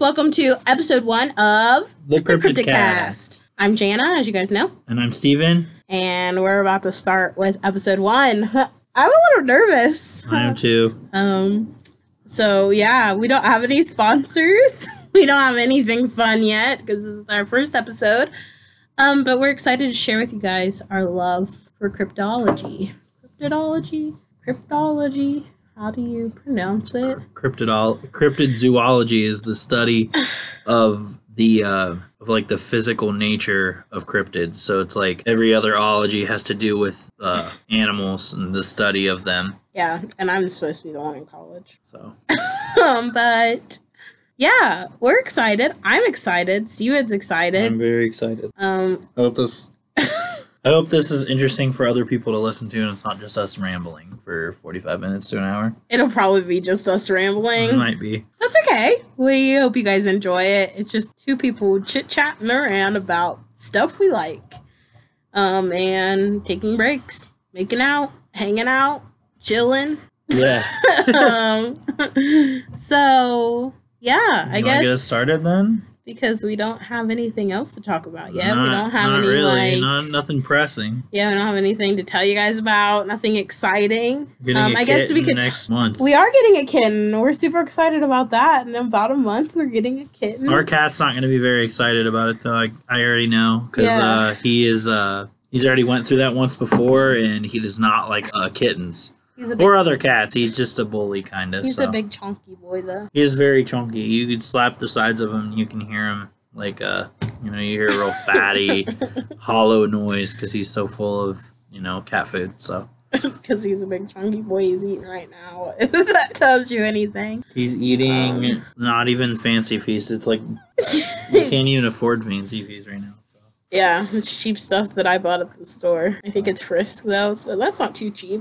welcome to episode one of The Cryptid, Cryptid Cast. I'm Jana, as you guys know, And I'm Steven. and we're about to start with episode one. I'm a little nervous. I am too. Um, so yeah, we don't have any sponsors. we don't have anything fun yet because this is our first episode. Um, but we're excited to share with you guys our love for cryptology. Cryptology, cryptology. How do you pronounce it? Cryptidol cryptid zoology is the study of the uh of like the physical nature of cryptids. So it's like every other ology has to do with uh animals and the study of them. Yeah, and I'm supposed to be the one in college. So um, but yeah, we're excited. I'm excited. Steven's I'm very excited. Um, I hope this I hope this is interesting for other people to listen to and it's not just us rambling for 45 minutes to an hour. it'll probably be just us It rambling. might be. That's okay. We hope you guys enjoy it. It's just two people chit chatting around about stuff we like, um, and taking breaks, making out, hanging out, chilling. Yeah. um, so yeah, I You wanna guess get us started then? Because we don't have anything else to talk about yet. we don't have not any really, like not nothing pressing. yeah, we don't have anything to tell you guys about. Nothing exciting. Um, I guess we could. next month. we are getting a kitten. We're super excited about that. And In about a month, we're getting a kitten. Our cat's not going to be very excited about it though. I, I already know because Yeah. uh, he is uh, he's already went through that once before, and he does not like uh, kittens he's a big, or other cats. He's just a bully kind of. he's so. a big chunky boy though. He is very chunky. You could slap the sides of him, and you can hear him like uh, you know, you hear a real fatty, hollow noise because he's so full of you know cat food. So Because he's a big chunky boy he's eating right now. If that tells you anything. he's eating Um. not even fancy feast. It's like we can't even afford fancy feast right now. Yeah, it's cheap stuff that I bought at the store. I think it's Frisk though, so that's not too cheap.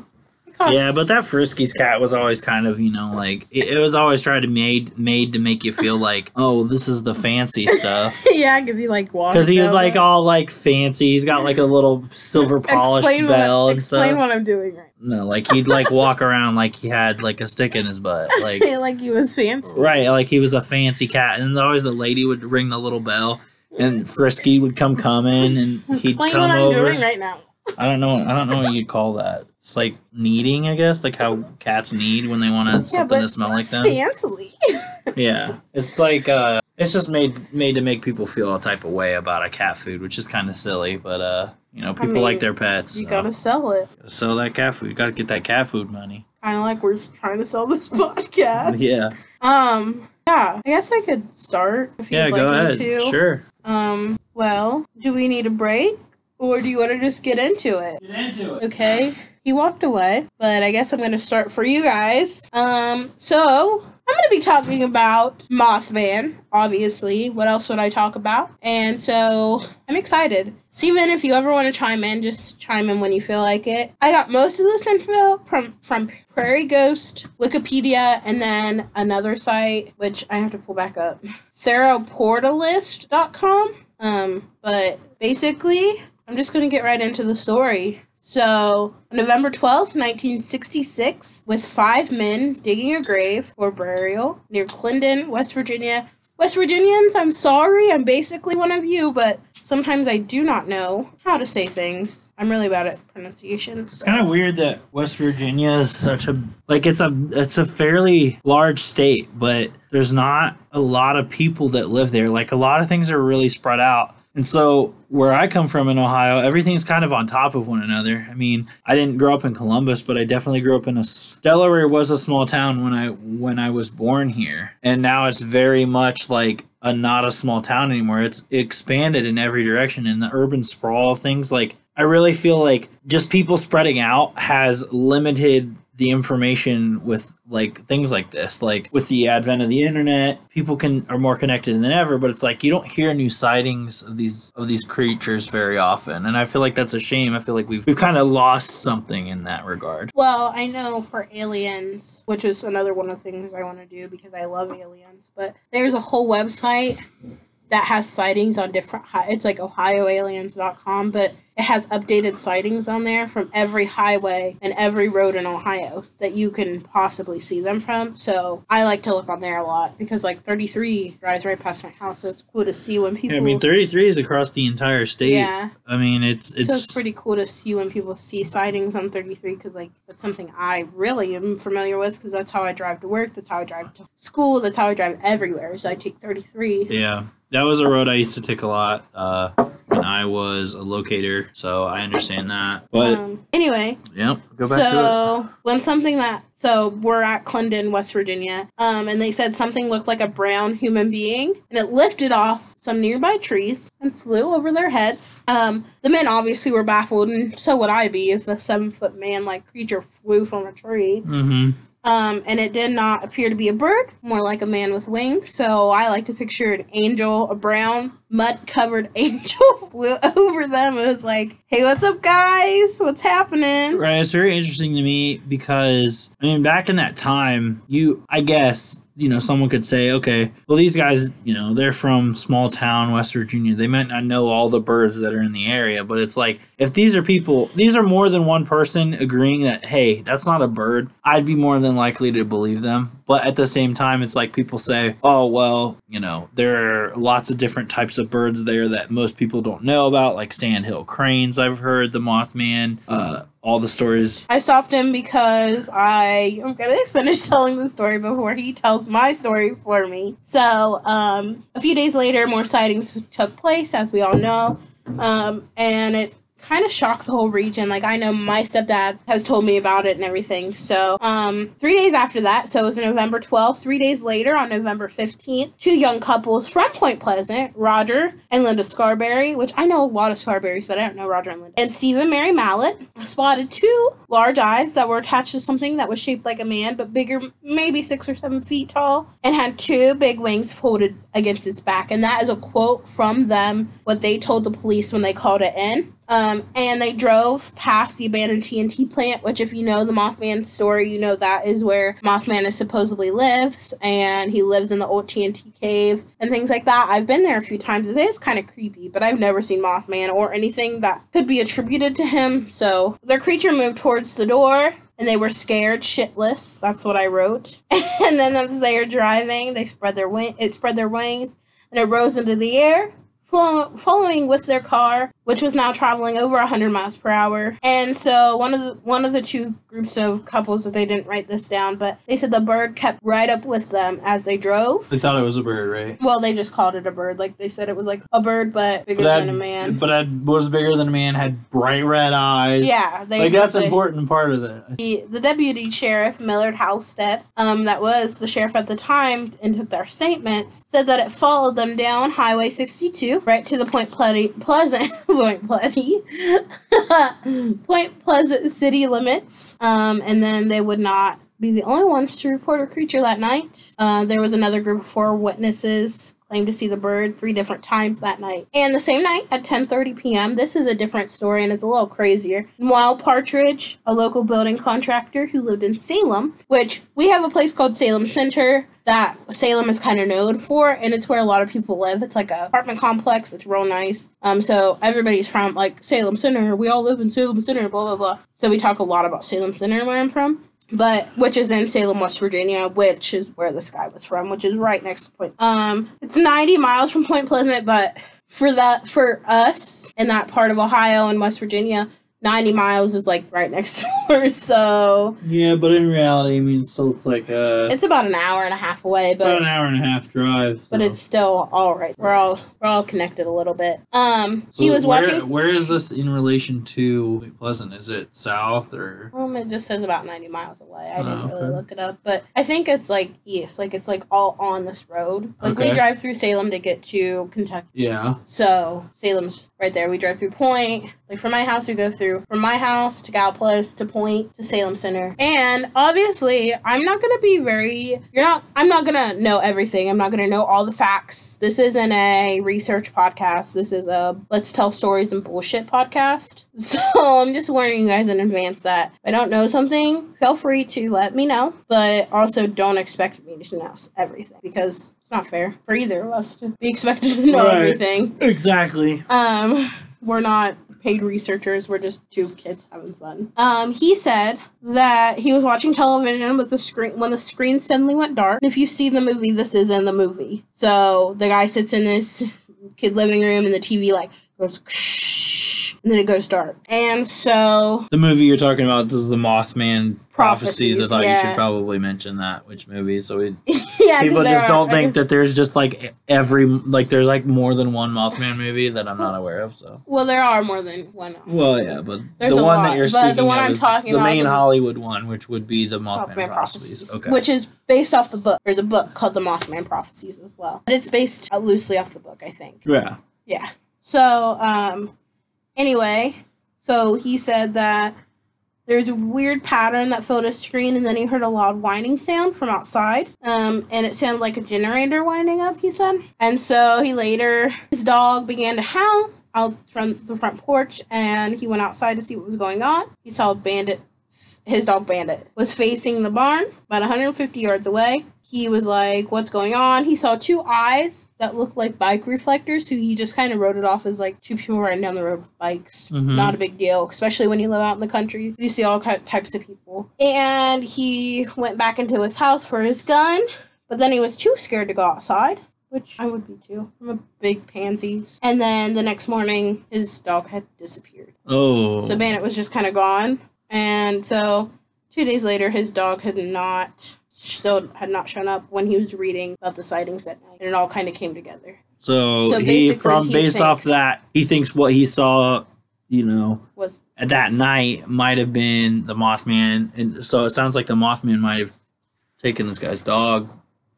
Yeah, but that Frisky's cat was always kind of, you know, like it, it was always tried to made made to make you feel like, oh, this is the fancy stuff. yeah, because he like walks. Because he was like there. all like fancy. He's got like a little silver polished explain bell what, and explain stuff. Explain what I'm doing right. No, like he'd like walk around like he had like a stick in his butt, like like he was fancy. right, like he was a fancy cat. And always the lady would ring the little bell, and Frisky would come coming, and he'd Explain come what I'm over. doing right now. I don't know. I don't know what you'd call that. It's like kneading, I guess, like how cats need when they want something to smell like them. Fancily. Yeah, it's like uh, it's just made made to make people feel a type of way about a cat food, which is kind of silly, but uh, you know, people mean, like their pets. you so. gotta sell it. Gotta sell that cat food. You gotta get that cat food money. Kind of like we're just trying to sell this podcast. Yeah, Um. Yeah. I guess I could start if you'd yeah. like go me ahead. to. Sure. Um. Well, do we need a break, or do you want to just get into it? Get into it. Okay. He walked away, but I guess I'm to start for you guys. Um, so I'm going to be talking about Mothman, obviously. What else would I talk about? And so I'm excited. Steven, if you ever want to chime in, just chime in when you feel like it. I got most of this info from, from Prairie Ghost, Wikipedia, and then another site, which I have to pull back up. SarahPortalist.com. Um, but basically, I'm just going to get right into the story. So, November 12th, 1966, with five men digging a grave for burial near Clendenin, West Virginia. West Virginians, I'm sorry, I'm basically one of you, but sometimes I do not know how to say things. I'm really bad at pronunciation. It's kind of weird that West Virginia is such a like it's a it's a fairly large state, but there's not a lot of people that live there. Like a lot of things are really spread out. And so where I come from in Ohio, everything's kind of on top of one another. I mean, I didn't grow up in Columbus, but I definitely grew up in a Delaware was a small town when I when I was born here. And now it's very much like a not a small town anymore. It's expanded in every direction and the urban sprawl things like I really feel like just people spreading out has limited the information with like things like this. Like with the advent of the internet people can are more connected than ever but it's like you don't hear new sightings of these of these creatures very often. And i feel like that's a shame. I feel like we've, we've kind of lost something in that regard. Well, I know for aliens, which is another one of the things I want to do because I love aliens, but there's a whole website that has sightings on different it's like ohioaliens.com but it has updated sightings on there from every highway and every road in Ohio that you can possibly see them from. So I like to look on there a lot because like 33 drives right past my house, so it's cool to see when people. Yeah, I mean, 33 is across the entire state. Yeah. I mean, it's it's so it's pretty cool to see when people see sightings on 33 because like that's something I really am familiar with because that's how I drive to work, that's how I drive to school, that's how I drive everywhere. So I take 33. yeah. That was a road I used to take a lot uh, when I was a locator, so I understand that. But um, anyway, yep, go back to it. so when something that so we're at Clendenin, West Virginia, um, and they said something looked like a brown human being, and it lifted off some nearby trees and flew over their heads. Um, the men obviously were baffled, and so would I be if a seven foot man like creature flew from a tree. Mm-hmm. Um, and it did not appear to be a bird, more like a man with wings. So I like to picture an angel, a brown, mud covered angel flew over them. It was like, hey, what's up, guys? What's happening? Right, it's very interesting to me because I mean, back in that time, you, I guess, you know, someone could say, okay, well, these guys, you know, they're from small town West Virginia. They might not know all the birds that are in the area, but it's like if these are people, these are more than one person agreeing that, hey, that's not a bird. I'd be more than likely to believe them. But at the same time, it's like people say, oh, well, you know, there are lots of different types of birds there that most people don't know about, like sandhill cranes. I've heard the Mothman. Uh, all the stories I stopped him because I am gonna finish telling the story before he tells my story for me. So, um, a few days later, more sightings took place, as we all know, um, and it kind of shocked the whole region. Like I know my stepdad has told me about it and everything. So, um, three days after that, so it was November twelfth. Three days later, on November fifteenth, two young couples from Point Pleasant, Roger and Linda Scarberry, which I know a lot of Scarberries, but I don't know Roger and Linda, and Stephen Mary Mallette spotted two large eyes that were attached to something that was shaped like a man, but bigger, maybe six or seven feet tall, and had two big wings folded against its back. And that is a quote from them, what they told the police when they called it in. Um, and they drove past the abandoned TNT plant, which, if you know the Mothman story, you know that is where Mothman is supposedly lives, and he lives in the old TNT cave and things like that. I've been there a few times. It is kind of creepy, but I've never seen Mothman or anything that could be attributed to him. So their creature moved towards the door. And they were scared shitless. That's what I wrote. and then as they are driving, they spread their wing. It spread their wings, and it rose into the air, following with their car, which was now traveling over 100 miles per hour. And so one of the one of the two groups of couples that they didn't write this down, but they said the bird kept right up with them as they drove. they thought it was a bird, right? Well, they just called it a bird. Like they said it was like a bird but bigger But than a man. But that was bigger than a man. Had bright red eyes. yeah, they like that's they- important part of it. The, the deputy sheriff, Millard Halstead, um, that was the sheriff at the time and took their statements, said that it followed them down Highway 62 right to the Point Ple- Pleasant, Point Pleasant, Point Pleasant city limits, um, and then they would not be the only ones to report a creature that night. Uh, there was another group of four witnesses claimed to see the bird three different times that night. And the same night at 10:30 p.m., this is a different story and it's a little crazier. While Partridge, a local building contractor who lived in Salem, which we have a place called Salem Center that Salem is kind of known for, and it's where a lot of people live. It's like a apartment complex. It's real nice. Um, so everybody's from like Salem Center. We all live in Salem Center. Blah blah blah. So we talk a lot about Salem Center where I'm from but which is in Salem, West Virginia, which is where this guy was from, which is right next to Point. Um, it's 90 miles from Point Pleasant, but for that for us in that part of Ohio and West Virginia, 90 miles is like right next door. So Yeah, but in reality, I mean, so it's like uh, it's about an hour and a half away, but about an hour and a half drive. but it's still all right. We're all we're all connected a little bit. Um, So he was where, watching. Where is this in relation to Pleasant? Is it south or? Um, it just says about 90 miles away. I Oh, didn't really okay. look it up, but I think it's like east, like it's like all on this road. Like we drive through Salem to get to Kentucky. Yeah. So Salem's right there. We drive through Point. Like from my house, we go through from my house to Gallipolis to Point to Salem Center. And obviously, I'm not gonna be very. You're not. I'm not gonna know everything. I'm not gonna know all the facts. This isn't a research podcast. This is a let's tell stories and bullshit podcast. So I'm just warning you guys in advance that if I don't know something, feel free to let me know. But also, don't expect me to know everything because. It's not fair for either of us to be expected to know Right. everything Exactly. um we're not paid researchers. We're just two kids having fun. Um, he said that he was watching television with the screen when the screen suddenly went dark. If you see the movie, this is in the movie. So the guy sits in this kid living room, and the TV like goes. And then it goes dark. And so The movie you're talking about this is the Mothman prophecies. I thought you should probably mention that which movie so we yeah, people just don't think that there's just like every like there's like more than one Mothman movie that I'm not aware of. So Well, there are more than one. well, yeah, but There's the one lot, that you're but the speaking one I'm is talking the main Hollywood one, which would be the Mothman, Mothman prophecies. Prophecies, Okay, which is based off the book. There's a book called The Mothman Prophecies as well. But it's based uh, loosely off the book, I think. yeah. Yeah. So, um, anyway, so he said that there's a weird pattern that filled his screen, and then he heard a loud whining sound from outside. Um, and it sounded like a generator winding up, he said. And so he later, his dog began to howl out from the front porch, and he went outside to see what was going on. He saw bandit, his dog Bandit, was facing the barn about 150 yards away. He was like, What's going on? He saw two eyes that looked like bike reflectors, so he just kind of wrote it off as like two people riding down the road with bikes. Mhm. Not a big deal, especially when you live out in the country. You see all types of people. And he went back into his house for his gun, but then he was too scared to go outside. Which I would be too. I'm a big pansies. And then the next morning, his dog had disappeared. Oh, So Bandit was just kind of gone, and so two days later, his dog had not still had not shown up when he was reading about the sightings that night, and it all kind of came together. so, so he from he based off that he thinks what he saw, you know, Was at that night might have been the Mothman, and so it sounds like the Mothman might have taken this guy's dog.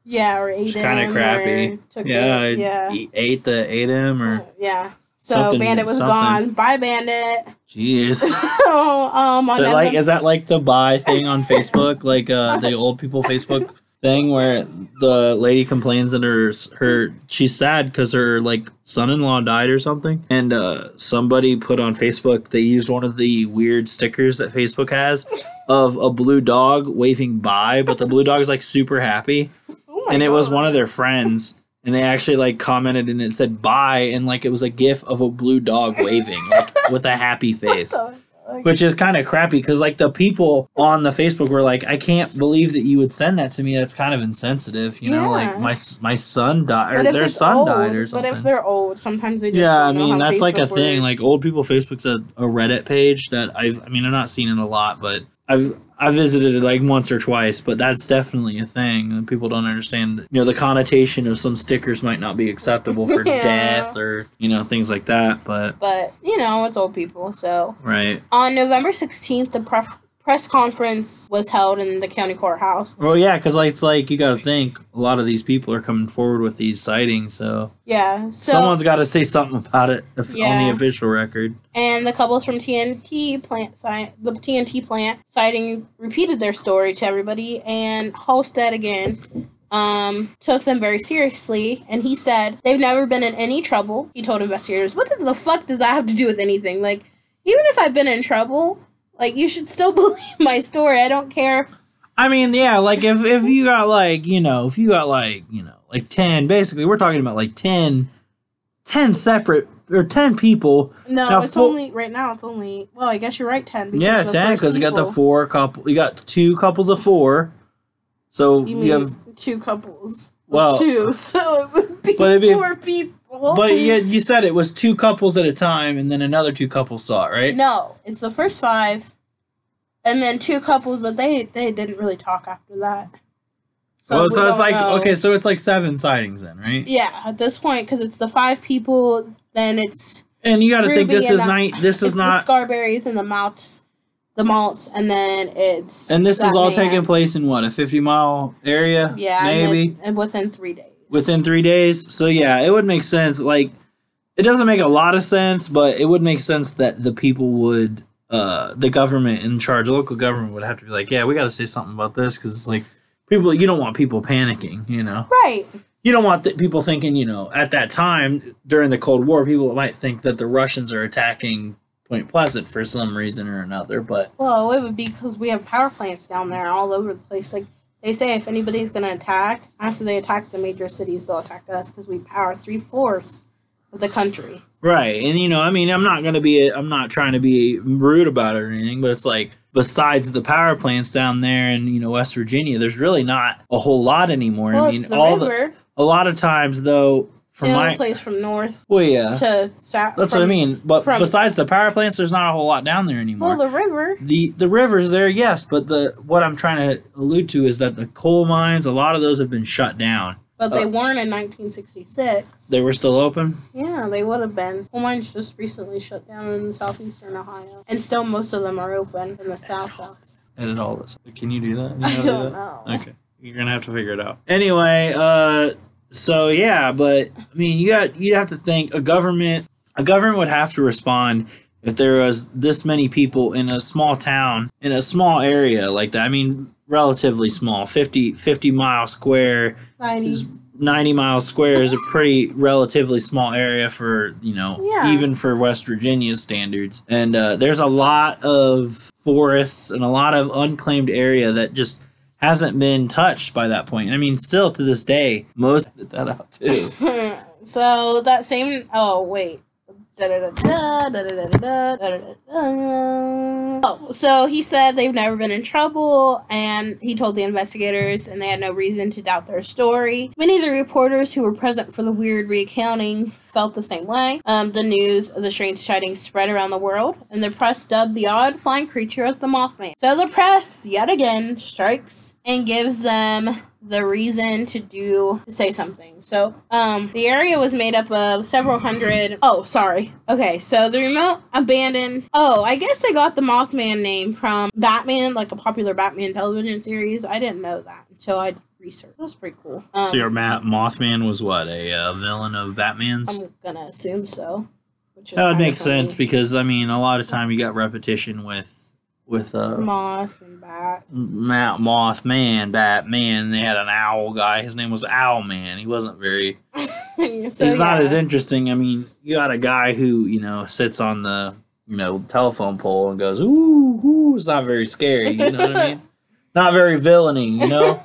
yeah, or ate him, kind of crappy. Yeah, it, yeah, He ate the ate him or yeah. So Something- Bandit was something. gone. Bye, Bandit. Jeez. oh, um, on So like, is that like the buy thing on Facebook, like uh, the old people Facebook thing, where the lady complains that her her she's sad because her like son-in-law died or something, and uh, somebody put on Facebook they used one of the weird stickers that Facebook has of a blue dog waving bye, but the blue dog is like super happy, Oh and it was one of their friends. And they actually like commented and it said bye and like it was a gif of a blue dog waving like with a happy face. which is kind of crappy because like the people on the facebook were like i can't believe that you would send that to me. That's kind of insensitive you know Yeah. like my my son died or if their it's son old- died or something But if they're old, sometimes they just yeah i don't know mean how that's like a Facebook thing. Like old people facebook's a, a reddit page that i've i mean i've not seen it a lot but i've I visited it like once or twice, but that's definitely a thing. People don't understand, you know, the connotation of some stickers might not be acceptable for Yeah. death or, you know, things like that. But, But you know, it's old people, so right. On November 16th, the pref- press conference was held in the county courthouse. Well, yeah, because like, it's like you got to think a lot of these people are coming forward with these sightings, so, Yeah, so someone's got to say something about it if, on the official record. and the couples from TNT plant the TNT plant sighting repeated their story to everybody, and Halstead again um, took them very seriously, and he said they've never been in any trouble. He told investigators, "What the fuck does that have to do with anything? Like, even if I've been in trouble." Like you should still believe my story. I don't care. I mean, yeah, like if if you got like you know if you got like you know like ten, basically we're talking about like 10, 10 separate or ten people. No, Now, it's full- only right now. It's only well, I guess you're right. Ten. because Yeah, of the because you got the four couple. You got two couples of four. So You you, mean have, two couples? Well- two. So it would be But it'd be- four people. But oh. you, you said it was two couples at a time, and then another two couples saw it, right? no, it's the first five, and then two couples, but they they didn't really talk after that. So, we so it's like know. okay, so it's like seven sightings then, right? Yeah, at this point, because it's the five people, then it's And you got to think this is night. This is not, the Scarberries and the Malts, the malts, and then it's and this is all man. taking place in what a fifty mile area, Yeah, and maybe then- and within three days. Within three days. So yeah, it would make sense. Like, it doesn't make a lot of sense, but it would make sense that the people would, uh, the government in charge, local government would have to be like, yeah, we got to say something about this because it's like people. You don't want people panicking, you know. right. You don't want the, people thinking, you know, at that time during the Cold War, people might think that the Russians are attacking Point Pleasant for some reason or another. But Well, it would be because we have power plants down there all over the place. Like they say, if anybody's going to attack, after they attack the major cities, they'll attack us because we power three fourths of the country. Right. And you know, I mean, I'm not going to be I'm not trying to be rude about it or anything, but it's like besides the power plants down there in, you know, West Virginia, there's really not a whole lot anymore. Well, I mean, all the a lot of times though from only my place from north Well, yeah. to south. That's what I mean. But from- besides the power plants, there's not a whole lot down there anymore. Well, the river. the the rivers there, yes, but the what I'm trying to allude to is that the coal mines, a lot of those have been shut down. But they Uh, weren't in 1966. They were still open. Yeah, they would have been. Coal mines just recently shut down in southeastern Ohio, and still most of them are open in the south south. Edit all this. Can you do that? You I know to do don't that? know. Okay, you're gonna have to figure it out. Anyway, uh, so yeah, but I mean, you got you have to think a government a government would have to respond if there was this many people in a small town in a small area like that. I mean, relatively small, 50, 50 mile square. 90. is 90 miles square is a pretty relatively small area for you know Yeah. even for west virginia standards and uh, there's a lot of forests and a lot of unclaimed area that just hasn't been touched by that point i mean still to this day most that out too so that same. Oh wait. Oh, so he said they've never been in trouble, and he told the investigators, and they had no reason to doubt their story. Many of the reporters who were present for the weird recounting felt the same way. Um, the news of the strange sightings spread around the world, and the press dubbed the odd flying creature as the Mothman. So the press, yet again, strikes and gives them the reason to do to say something. So, um, the area was made up of several hundred. Oh, sorry. Okay, so the remote abandoned. Oh, I guess they got the Mothman name from Batman, like a popular Batman television series. I didn't know that until I researched. That's pretty cool. Um, so your Matt mothman was what a uh, villain of batman's I'm gonna assume so. Which is that would make funny. sense because i mean a lot of time you got repetition with with uh Moth and Bat. Matt Mothman, Batman. They had an owl guy. His name was Owl Man. He wasn't very. so, he's not as interesting. I mean, you got a guy who you know sits on the you know telephone pole and goes ooh ooh. It's not very scary. You know what I mean? Not very villainy. You know,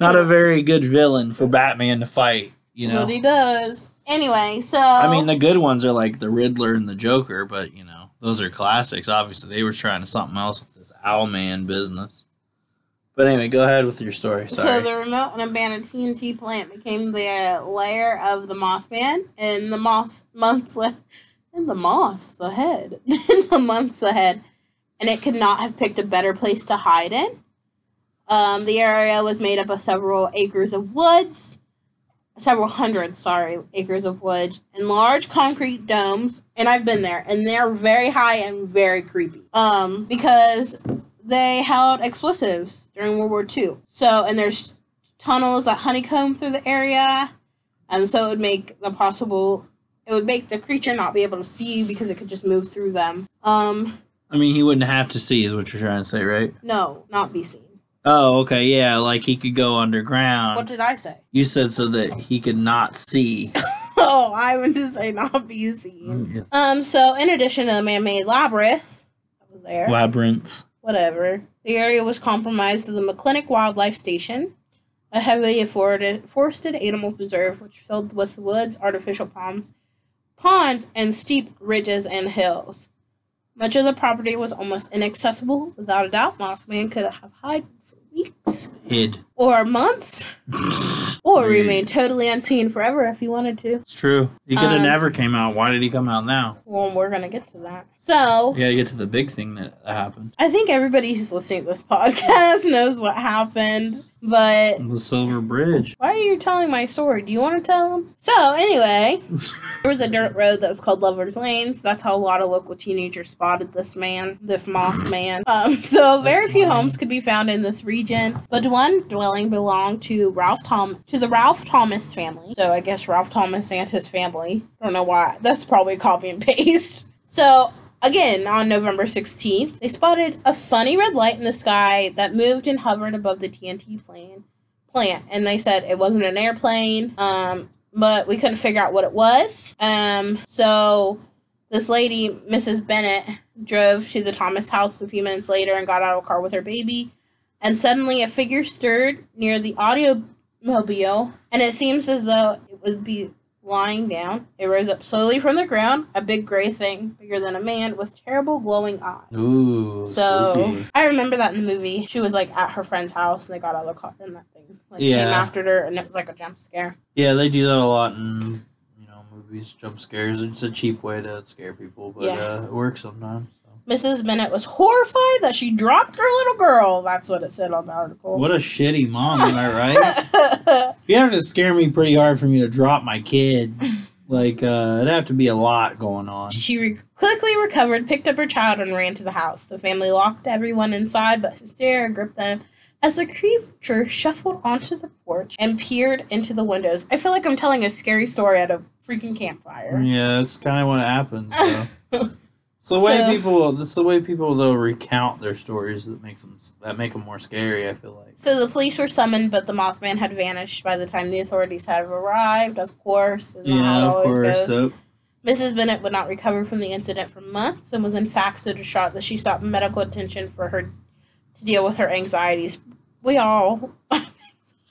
not a very good villain for Batman to fight. You know. But he does. Anyway, so I mean, the good ones are like the Riddler and the Joker, but you know, those are classics. Obviously, they were trying to something else with this Owlman business. But anyway, go ahead with your story. Sorry. So the remote and abandoned TNT plant became the lair of the Mothman in the moths months le- in the moths the head in the months ahead, and it could not have picked a better place to hide in. Um, the area was made up of several acres of woods, several hundred, sorry, acres of woods, and large concrete domes. And I've been there, and they're very high and very creepy. Um, because they held explosives during World War II. So, and there's tunnels that honeycomb through the area, and so it would make the possible. It would make the creature not be able to see you because it could just move through them. Um, I mean, he wouldn't have to see, is what you're trying to say, right? no, not be seen. Oh, okay, yeah, like he could go underground. What did I say? you said so that he could not see. Oh, I meant to say not be seen. Um, so in addition to the man-made labyrinth, was there. Labyrinth. whatever. The area was compromised of the McClintic Wildlife Station, a heavily afforded, forested animal preserve which filled with woods, artificial palms, ponds, and steep ridges and hills. Much of the property was almost inaccessible. Without a doubt, Mothman could have hid Hid. Or months, or remain totally unseen forever if he wanted to. It's true. He could have Um, never came out. Why did he come out now? Well, we're gonna get to that. So, You gotta get to the big thing that happened. I think everybody who's listening to this podcast knows what happened, but The Silver Bridge. why are you telling my story? Do you want to tell them? So, anyway, there was a dirt road that was called Lover's Lane, so that's how a lot of local teenagers spotted this man, this moth man. Um, so, very few homes could be found in this region, but one dwelling belonged to Ralph Tom to the Ralph Thomas family. So, I guess Ralph Thomas and his family. I don't know why. That's probably copy and paste. So, Again, on November 16th, they spotted a funny red light in the sky that moved and hovered above the TNT plane plant. And they said it wasn't an airplane, um, but we couldn't figure out what it was. Um, so this lady, Mrs. Bennett, drove to the Thomas house a few minutes later and got out of a car with her baby. And suddenly a figure stirred near the automobile, and it seems as though it would be lying down. It rose up slowly from the ground, a big gray thing, bigger than a man, with terrible glowing eyes. Ooh. So spooky. I remember that in the movie. She was like at her friend's house and they got of the car and that thing like came Yeah. after her and it was like a jump scare. Yeah, they do that a lot in you know movies, jump scares. It's a cheap way to scare people, but Yeah. uh, it works sometimes. Mrs. Bennett was horrified that she dropped her little girl. That's what it said on the article. What a shitty mom, am I right? You have to scare me pretty hard for me to drop my kid. Like, uh, it'd have to be a lot going on. She re- quickly recovered, picked up her child, and ran to the house. The family locked everyone inside, but hysteria gripped them as the creature shuffled onto the porch and peered into the windows. I feel like I'm telling a scary story at a freaking campfire. Yeah, that's kind of what happens. It's the way So- people. That's the way people though recount their stories that makes them that make them more scary. I feel like. So the police were summoned, but the Mothman had vanished by the time the authorities had arrived. Of course, is how it Yeah, of course. So, Mrs. Bennett would not recover from the incident for months and was in fact so distraught that she sought medical attention for her to deal with her anxieties. We all.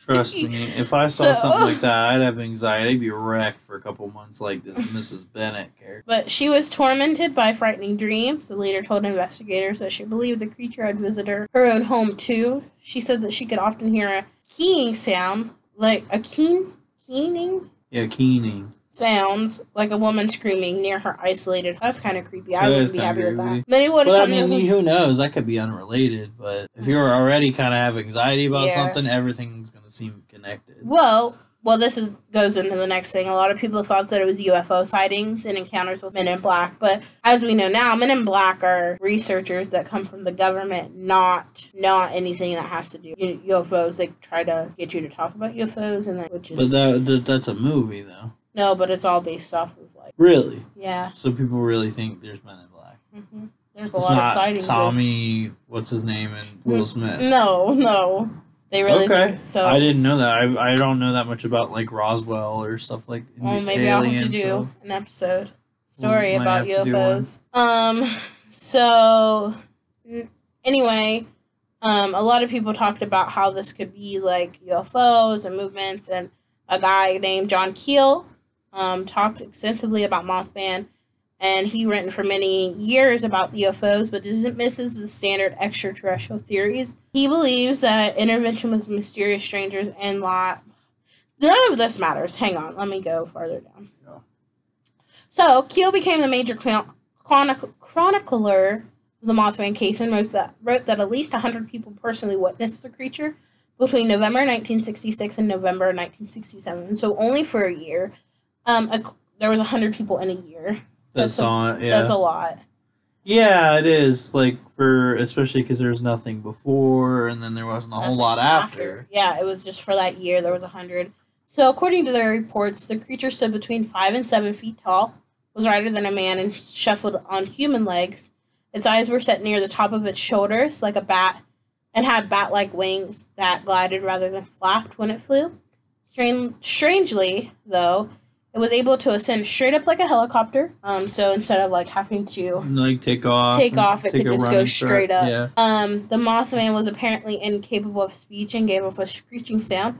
trust me, if I saw So- something like that, I'd have anxiety. I'd be wrecked for a couple months, like this Mrs. Bennett character. But she was tormented by frightening dreams. The leader told investigators that she believed the creature had visited her, own home too. She said that she could often hear a keying sound, like a keen, keening Yeah, keening. Sounds, like a woman screaming near her isolated. That's kind of creepy. I That wouldn't be happy with creepy. that. Many would But I mean, who knows? That could be unrelated. But if you're already kind of have anxiety about Yeah. something, everything's gonna seem connected. Well, well, this is goes into the next thing. A lot of people thought that it was UFO sightings and encounters with Men in Black, but as we know now, Men in Black are researchers that come from the government, not not anything that has to do with UFOs. They try to get you to talk about UFOs, and then which is But that, that that's a movie, though. No, but it's all based off of like Really? yeah. So people really think there's Men in Black. Mm-hmm. There's a It's lot of sightings. of- Tommy. What's his name? And Will Smith. No, no, they really okay. think so. I didn't know that. I, I don't know that much about like Roswell or stuff like. Well, maybe I'll have to do stuff. an episode story We about have to do one. UFOs. Um, so anyway, um, a lot of people talked about how this could be like UFOs and movements, and a guy named John Keel um, talked extensively about Mothman. And he written for many years about UFOs, but dismisses the standard extraterrestrial theories. He believes that intervention with mysterious strangers and lot. None of this matters. Hang on, let me go farther down. So Keel became the major chronic- chronicler of the Mothman case and wrote that, wrote that at least 100 people personally witnessed the creature between November 1966 and November 1967. So only for a year. Um, a, there was 100 people in a year. That That's a- saw it. Yeah. That's a lot. yeah, it is. Like for especially because there's nothing before, and then there wasn't a whole lot after. Yeah, it was just for that year. There was a hundred. So according to their reports, the creature stood between five and seven feet tall, was wider than a man, and shuffled on human legs. Its eyes were set near the top of its shoulders, like a bat, and had bat-like wings that glided rather than flapped when it flew. Strange, strangely, though, it was able to ascend straight up like a helicopter. Um, so instead of like having to Like take off. take off, it could just go straight up. Yeah. Um, the Mothman was apparently incapable of speech and gave off a screeching sound.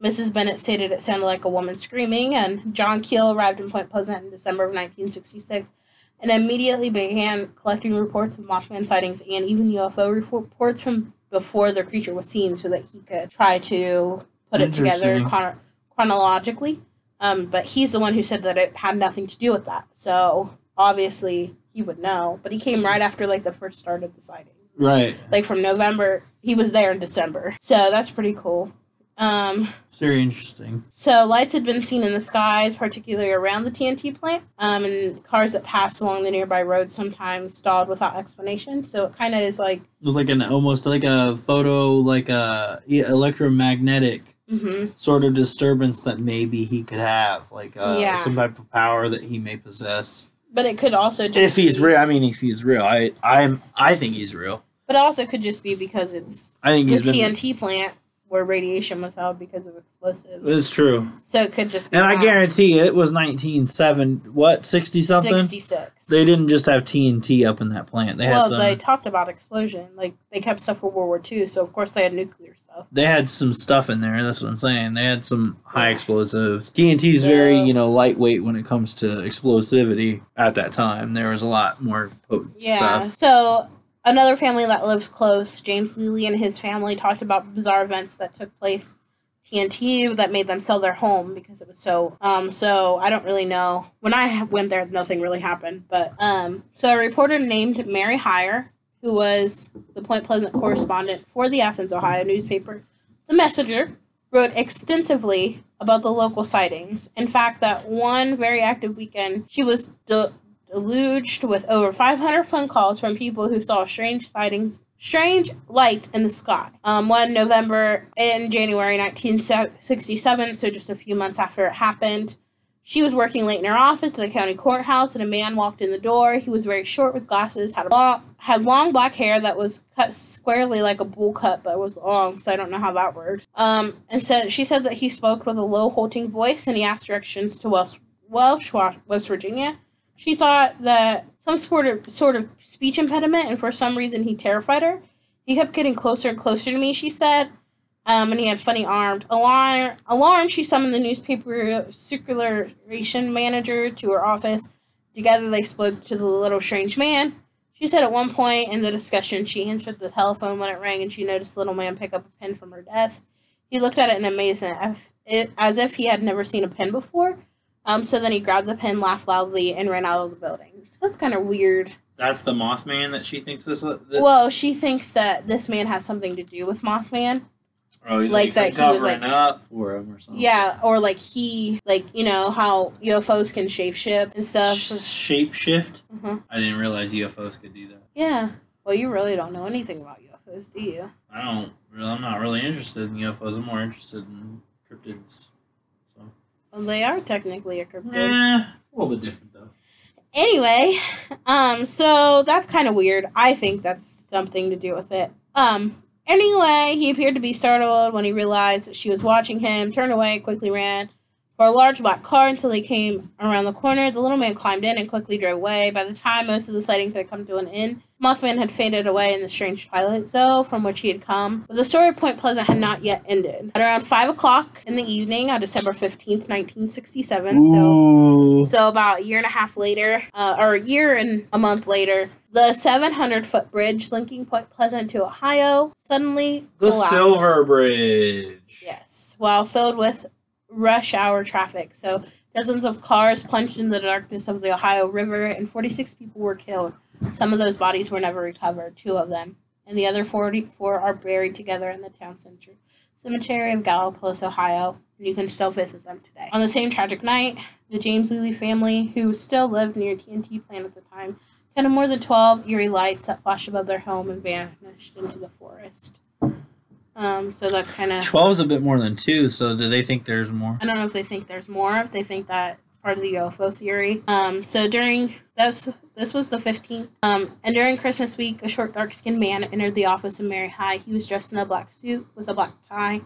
Mrs. Bennett stated it sounded like a woman screaming, and John Keel arrived in Point Pleasant in December of 1966 and immediately began collecting reports of Mothman sightings and even UFO reports from before the creature was seen so that he could try to put it together chron- chronologically. Um, but he's the one who said that it had nothing to do with that. So obviously he would know. But he came right after like the first start of the sightings. Right. Like from November, he was there in December. So that's pretty cool. Um, It's very interesting. so lights had been seen in the skies, particularly around the TNT plant, um, and cars that passed along the nearby road sometimes stalled without explanation. So it kind of is like, Like an almost like a photo, like a yeah, electromagnetic hmm sort of disturbance that maybe he could have, like uh, Yeah. some type of power that he may possess. but it could also just If he's real, I mean, if he's real, I I'm I think he's real. but it also could just be because it's I think the he's been TNT plant. Where radiation was held because of explosives. It's true. so it could just be. And I guarantee it was 1907, what, 60 something? 66. They didn't just have TNT up in that plant. They had well, some they talked about explosion. Like they kept stuff for World War II, so of course they had nuclear stuff. they had some stuff in there. That's what I'm saying. They had some high explosives. TNT is very, you know, lightweight when it comes to explosivity at that time. There was a lot more potent Yeah. stuff. So another family that lives close, James Lilly and his family talked about bizarre events that took place. TNT that made them sell their home because it was so um so I don't really know when I went there nothing really happened but um so a reporter named Mary Hyre who was the Point Pleasant correspondent for the Athens Ohio newspaper The Messenger wrote extensively about the local sightings in fact that one very active weekend she was de- deluged with over 500 phone calls from people who saw strange sightings, strange lights in the sky. Um, one November in January 1967, so just a few months after it happened. She was working late in her office at the county courthouse, and a man walked in the door. He was very short with glasses, had a long, had long black hair that was cut squarely like a bowl cut, but it was long, so I don't know how that works. Um, and said she said that he spoke with a low, halting voice, and he asked directions to Welch, Welch, West Virginia. She thought that some sort of sort of speech impediment, and for some reason he terrified her. He kept getting closer and closer to me. She said, um, and he had funny armed alarm. Alarm. She summoned the newspaper circulation manager to her office. Together, they spoke to the little strange man. She said at one point in the discussion, she answered the telephone when it rang, and she noticed the little man pick up a pen from her desk. He looked at it in amazement, as if- as if he had never seen a pen before. Um, so then he grabbed the pen, laughed loudly, and ran out of the building. So that's kind of weird. That's the Mothman that she thinks this. That, Well, she thinks that this man has something to do with Mothman. oh, like that he was, covering like- up for him or something. Yeah, or like he, like you know how UFOs can shape shift and stuff. Shape shift. Mhm. I didn't realize UFOs could do that. Yeah. Well, you really don't know anything about UFOs, do you? I don't. Really, I'm not really interested in UFOs. I'm more interested in cryptids. Well, they are technically a cryptid. Yeah, a little bit different though. Anyway, um, so that's kind of weird. I think that's something to do with it. Um, anyway, he appeared to be startled when he realized that she was watching him, turned away, quickly ran for a large black car until they came around the corner. The little man climbed in and quickly drove away. By the time most of the sightings had come to an end, Mothman had faded away in the strange twilight zone from which he had come. But the story of Point Pleasant had not yet ended. At around 5 o'clock in the evening on December 15th, 1967, so so about a year and a half later, uh, or a year and a month later, the 700 foot bridge linking Point Pleasant to Ohio suddenly The collapsed. Silver Bridge. Yes, while filled with rush hour traffic. So dozens of cars plunged in the darkness of the Ohio River, and 46 people were killed. Some of those bodies were never recovered, two of them, and the other 44 are buried together in the town center cemetery of Gallipolis, Ohio, and you can still visit them today. On the same tragic night, the James Lilly family, who still lived near TNT plant at the time, counted more than 12 eerie lights that flashed above their home and vanished into the forest. Um, so that's kind of. 12 is a bit more than two, so do they think there's more? I don't know if they think there's more. If they think that it's part of the UFO theory. Um, so during that's this was the fifteenth. Um, and during Christmas week, a short, dark-skinned man entered the office of Mary Hyre. He was dressed in a black suit with a black tie.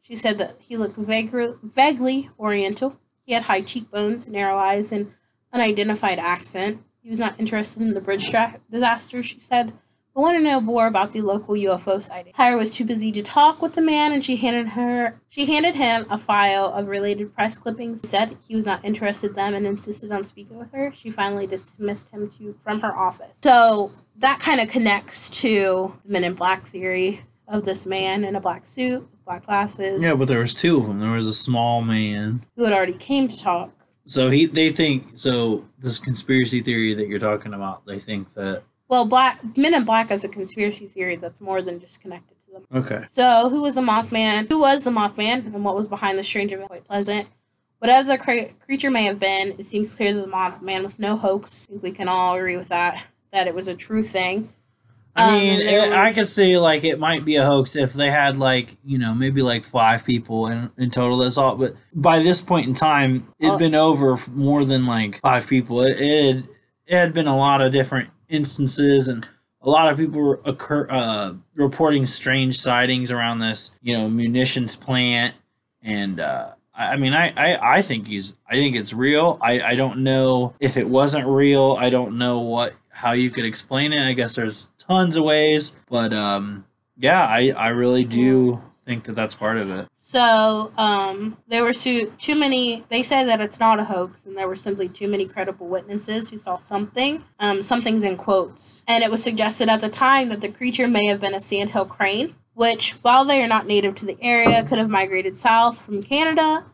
She said that he looked vaguely, vaguely Oriental. He had high cheekbones, narrow eyes, and unidentified accent. He was not interested in the bridge disaster. She said. I want to know more about the local UFO sighting. Hyre was too busy to talk with the man, and she handed her she handed him a file of related press clippings. He said he was not interested in them and insisted on speaking with her. She finally dismissed him to from her office. So that kind of connects to the Men in Black theory of this man in a black suit, with black glasses, Yeah, but there was two of them. There was a small man. who had already came to talk. So he, they think so. This conspiracy theory that you're talking about, they think that. Well, black Men in Black as a conspiracy theory that's more than just connected to them. Okay. So, who was the Mothman? Who was the Mothman, and what was behind the strange event? Quite pleasant. Whatever the cre- creature may have been, it seems clear that the Mothman was no hoax. I think we can all agree with that. That it was a true thing. I Um, mean, and there it, were- I could see like it might be a hoax if they had like you know maybe like five people in, in total that saw it. But by this point in time, it'd Oh. been over more than like five people. It, it had, it had been a lot of different instances and a lot of people were occur uh, reporting strange sightings around this, you know, munitions plant, and uh, I, I mean, I, I I think he's I think it's real. I I don't know if it wasn't real. I don't know what how you could explain it. I guess there's tons of ways, but um, yeah, I I really do think that that's part of it. So, um, there were too, too many, they say that it's not a hoax, and there were simply too many credible witnesses who saw something. Um, something's in quotes. And it was suggested at the time that the creature may have been a sandhill crane, which, while they are not native to the area, could have migrated south from Canada.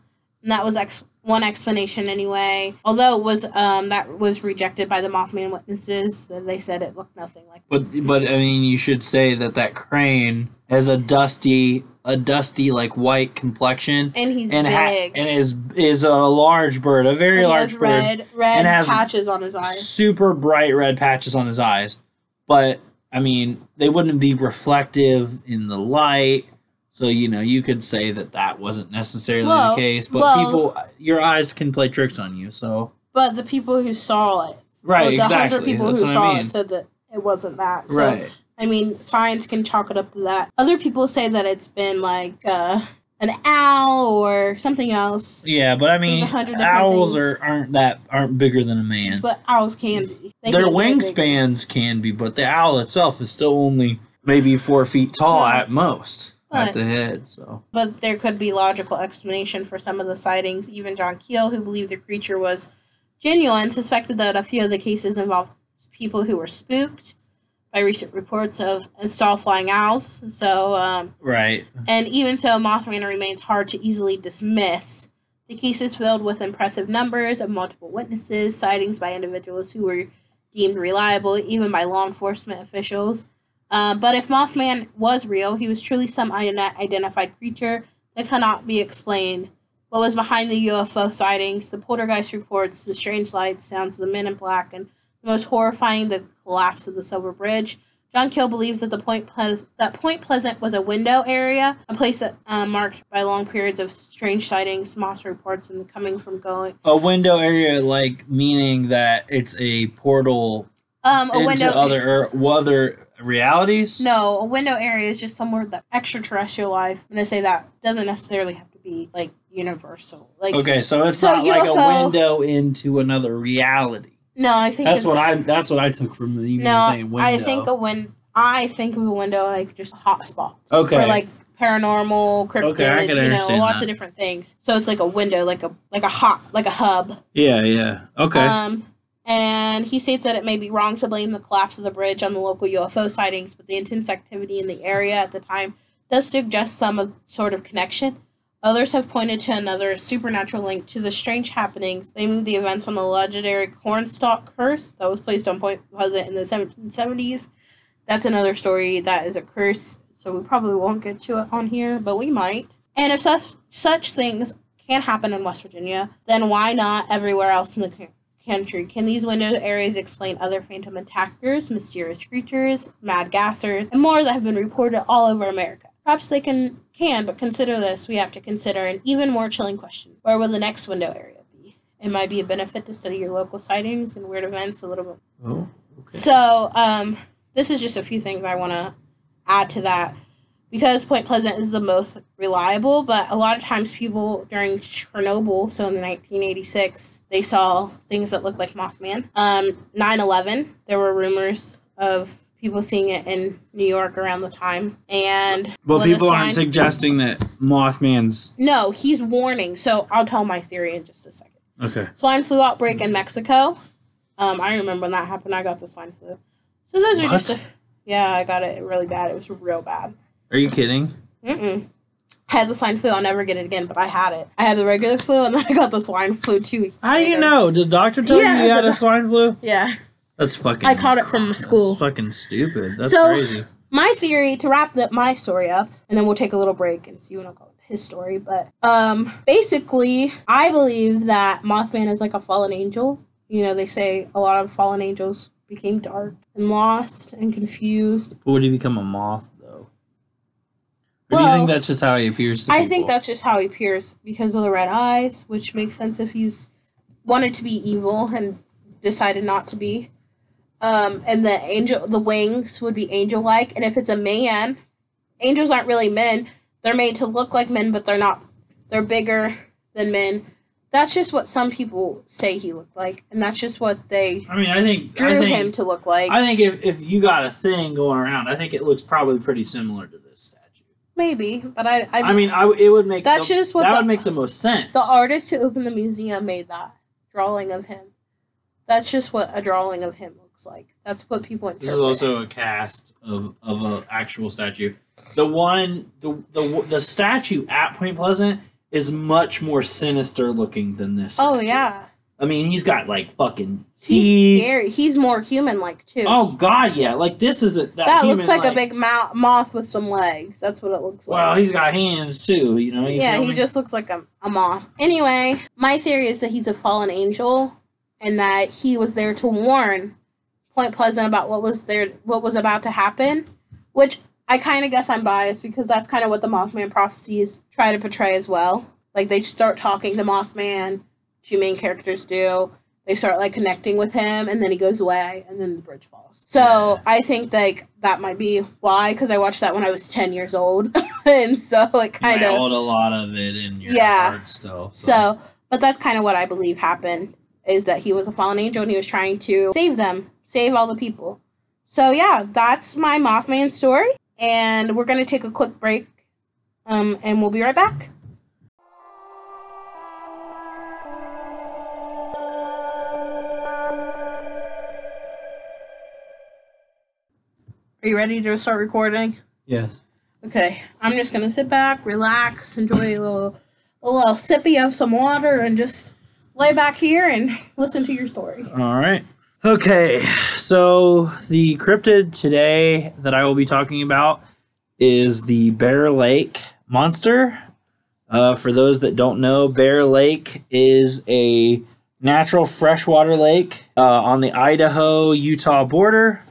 And that was ex- one explanation anyway. Although it was, um, that was rejected by the Mothman witnesses. That they said it looked nothing like But but I mean, you should say that that crane has a dusty a dusty like white complexion And he's and ha- big. and is is a large bird, a very And large has bird, red, red and has patches on his eyes. super bright red patches on his eyes. But I mean, they wouldn't be reflective in the light. So you know, you could say that that wasn't necessarily Well- the case. But well- people, your eyes can play tricks on you. So But the people who saw it, right, the hundred people That's who saw I mean. it said that it wasn't that. So, right. I mean, science can chalk it up to that. Other people say that it's been like uh, an owl or something else. Yeah, but I mean, a hundred different owls are aren't that aren't bigger than a man. But owls can be. They Their can wingspans can be, but the owl itself is still only maybe four feet tall at most Right. at the head. So But there could be logical explanation for some of the sightings. Even John Keel, who believed the creature was genuine, suspected that a few of the cases involved people who were spooked by recent reports of saw flying owls. So, um, right, and even so, Mothman remains hard to easily dismiss. The case is filled with impressive numbers of multiple witnesses, sightings by individuals who were deemed reliable, even by law enforcement officials. Uh, but if Mothman was real, he was truly some unidentified creature that cannot be explained. What was behind the UFO sightings, the poltergeist reports, the strange lights, sounds of the men in black, and the most horrifying, the collapse of the Silver Bridge. John Keel believes that the Point Pleas- that Point Pleasant was a window area, a place that uh, marked by long periods of strange sightings, monster reports, and coming from going. a window area, like meaning that it's a portal Um, a into window. other or other realities. No, a window area is just somewhere that extraterrestrial life. When I say that, doesn't necessarily have to be like universal. Like Okay, so it's So not like a window into another reality. No, I think That's what I. That's what I took from the No, saying window. I think a win. I think of a window like just a hot spot okay. for like paranormal, cryptid, Okay, I can you know, lots that. of different things. So it's like a window, like a like a hot, like a hub. yeah, yeah. Okay. Um, and he states that it may be wrong to blame the collapse of the bridge on the local UFO sightings, but the intense activity in the area at the time does suggest some of, sort of connection. Others have pointed to another supernatural link to the strange happenings, blaming the events on the legendary cornstalk curse that was placed on Point Pleasant in the 1770s. That's another story that is a curse, so we probably won't get to it on here, but we might. And if such such things can happen in West Virginia, then why not everywhere else in the country? Can these window areas explain other phantom attackers, mysterious creatures, mad gassers, and more that have been reported all over America? Perhaps they can can, but consider this. We have to consider an even more chilling question: Where will the next window area be? It might be a benefit to study your local sightings and weird events a little bit oh, okay. so, um, this is just a few things I want to add to that because Point Pleasant is the most reliable. But a lot of times, people during Chernobyl, so in 1986, they saw things that looked like Mothman. Um, 9/11, there were rumors of people seeing it in New York around the time, and well, people aren't sign- suggesting that Mothman's no, he's warning. So I'll tell my theory in just a second. okay. Swine flu outbreak in Mexico. Um, I remember when that happened. I got the swine flu. So those are just, a, yeah, I got it really bad. It was real bad. Are you kidding? Mm-mm. I had the swine flu. I'll never get it again, but I had it. I had the regular flu, and then I got the swine flu two weeks. How do you know? Did the doctor tell Yeah, you you had a swine flu? Yeah. That's fucking. I caught it from that's school. fucking stupid. That's So- crazy. My theory to wrap the, my story up, and then we'll take a little break and see when I'll go his story. But um, basically, I believe that Mothman is like a fallen angel. You know, they say a lot of fallen angels became dark and lost and confused. But would he become a moth though? Or do you think that's just how he appears to I people? think that's just how he appears because of the red eyes, which makes sense if he's wanted to be evil and decided not to be. Um, and the angel, the wings would be angel-like, and if it's a man, angels aren't really men. They're made to look like men, but they're not. They're bigger than men. That's just what some people say he looked like, and that's just what they I mean, I think drew I think, him to look like. I think if, if you got a thing going around, I think it looks probably pretty similar to this statue. Maybe, but I, I, I mean, I it would make That's the, just what that the- would make the most sense. the artist who opened the museum made that drawing of him. That's just what a drawing of him like. That's what people interpret. This is also a cast of of an actual statue. The one, the the the statue at Point Pleasant is much more sinister looking than this. oh statue. yeah, I mean, he's got like fucking he's teeth. scary. He's more human-like too. Oh God, yeah! Like this is a that, that looks human, like, a big mou- moth with some legs. That's what it looks like. Well, he's got hands too. You know. you yeah, he me? just looks like a, a moth. Anyway, my theory is that he's a fallen angel and that he was there to warn Point Pleasant about what was there what was about to happen, which I kind of guess I'm biased because that's kind of what the Mothman prophecies try to portray as well. Like they start talking to Mothman, two main characters do. They start like connecting with him, and then he goes away, and then the bridge falls. So. I think like that might be why, because I watched that when I was ten years old, and so it kind of held a lot of it in your Yeah. heart still. so, but that's kind of what I believe happened is that he was a fallen angel and he was trying to save them, save all the people. So yeah, that's my Mothman story, and we're gonna take a quick break, um, and we'll be right back. Are you ready to start recording? yes. Okay, I'm just gonna sit back, relax, enjoy a little, a little sippy of some water, and just lay back here and listen to your story. All right. Okay, so the cryptid today that I will be talking about is the Bear Lake monster. Uh, for those that don't know, Bear Lake is a natural freshwater lake uh, on the Idaho Utah border.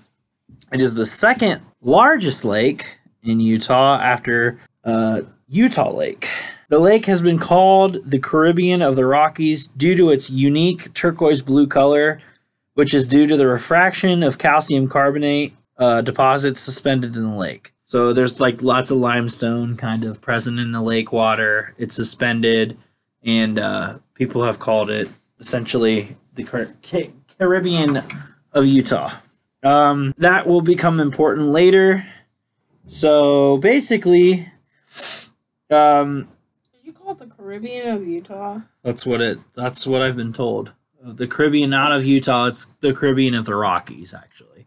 It is the second largest lake in Utah after uh, Utah Lake. The lake has been called the Caribbean of the Rockies due to its unique turquoise blue color, which is due to the refraction of calcium carbonate uh, deposits suspended in the lake. So there's like lots of limestone kind of present in the lake water. It's suspended, and uh, people have called it essentially the Car- Ca- Caribbean of Utah. Um, that will become important later. So basically, um, Did you call it the Caribbean of Utah? that's what it. That's what I've been told. The Caribbean, not of Utah. It's the Caribbean of the Rockies, actually.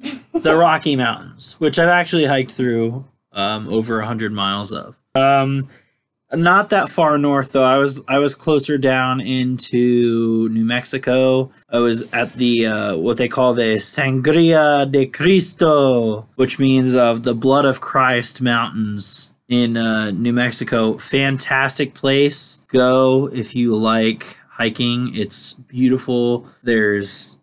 the Rocky Mountains, which I've actually hiked through um, over a hundred miles of. Um, not that far north though. I was I was closer down into New Mexico. I was at the uh, what they call the Sangria de Cristo, which means of the blood of Christ mountains in uh, New Mexico. Fantastic place. Go if you like hiking. It's beautiful. There's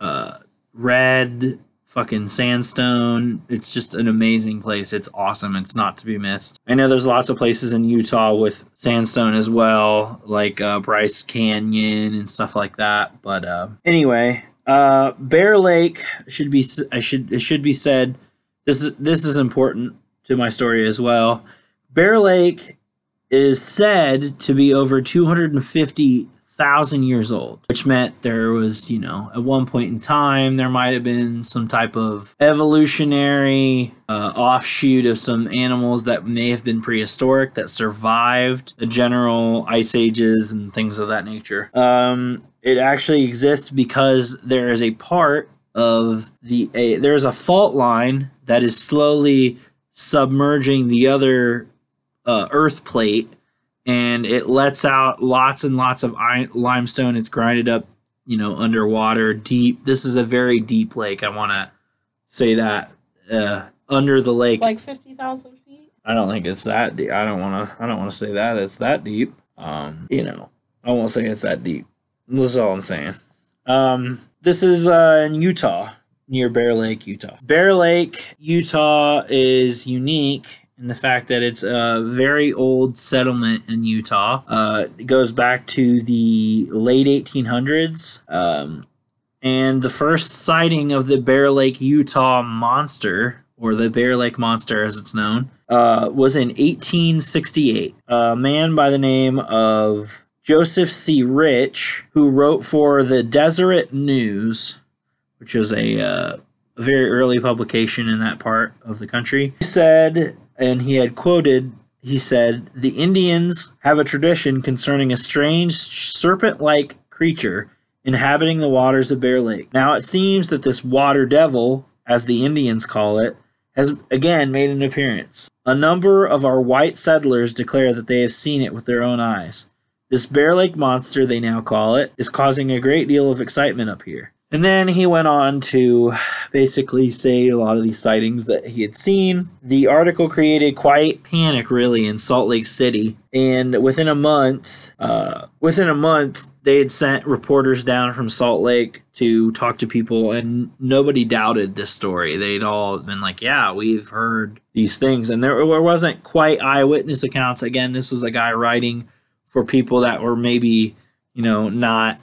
uh, red fucking sandstone. It's just an amazing place. It's awesome. It's not to be missed. I know there's lots of places in Utah with sandstone as well, like uh, Bryce Canyon and stuff like that. But uh, anyway, uh, Bear Lake should be. I should. It should be said. This is this is important to my story as well. Bear Lake is said to be over 250,000 years old, which meant there was, you know, at one point in time, there might have been some type of evolutionary uh, offshoot of some animals that may have been prehistoric that survived the general ice ages and things of that nature. Um, it actually exists because there is a part of the a, there's a fault line that is slowly submerging the other uh, earth plate and it lets out lots and lots of limestone. It's grinded up you know underwater deep. This is a very deep lake. I want to say that uh, under the lake. Like fifty thousand feet. i don't think it's that deep. I don't want to i don't want to say that it's that deep. Um you know i won't say it's that deep. This is all i'm saying. Um this is uh in utah near bear lake utah. Bear lake utah is unique in the fact that it's a very old settlement in utah uh it goes back to the late 1800s um And the first sighting of the Bear Lake, Utah monster, or the Bear Lake Monster as it's known, uh, was in 1868. A man by the name of Joseph C. Rich, who wrote for the Deseret News, which was a, uh, a very early publication in that part of the country, said, and he had quoted, he said, The Indians have a tradition concerning a strange serpent like creature inhabiting the waters of Bear Lake. Now it seems that this water devil, as the Indians call it, has again made an appearance. A number of our white settlers declare that they have seen it with their own eyes. This Bear Lake monster, they now call it, is causing a great deal of excitement up here. And then he went on to basically say a lot of these sightings that he had seen. The article created quite panic, really, in Salt Lake City. And within a month, uh, within a month, they had sent reporters down from Salt Lake to talk to people, and nobody doubted this story. They'd all been like, "Yeah, we've heard these things," and there, there wasn't quite eyewitness accounts. Again, this was a guy writing for people that were maybe, you know, not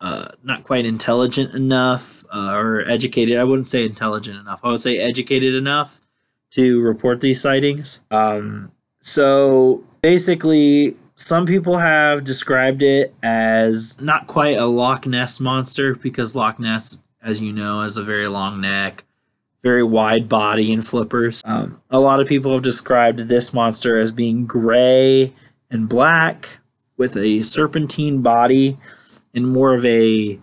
uh, not quite intelligent enough uh, or educated. I wouldn't say intelligent enough. I would say educated enough to report these sightings. Um, so basically, some people have described it as not quite a Loch Ness monster because Loch Ness, as you know, has a very long neck, very wide body, and flippers. Um, a lot of people have described this monster as being gray and black with a serpentine body and more of a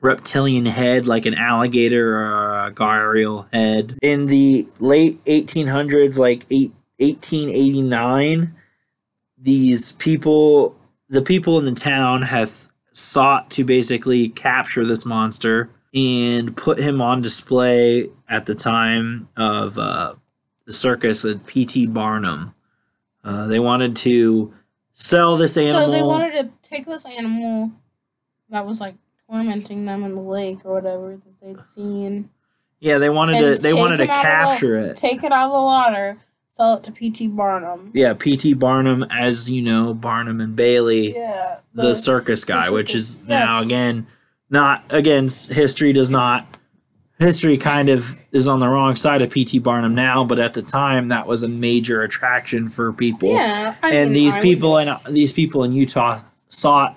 reptilian head like an alligator or a gharial head. In the late 1800s, like eight, 1889, these people, the people in the town, have sought to basically capture this monster and put him on display at the time of uh, the circus at P.T. Barnum. Uh, they wanted to sell this animal. So they wanted to take this animal that was like tormenting them in the lake or whatever that they'd seen. Yeah, they wanted and to. They wanted to of the- capture it. Take it out of the water, sell it to P.T. Barnum. Yeah, P.T. Barnum, as you know, Barnum and Bailey, Yeah. the, circus guy, the which circus, is now again not again history does not history kind of is on the wrong side of P.T. Barnum now, but at the time that was a major attraction for people. Yeah. I and mean, these I people in these people in Utah sought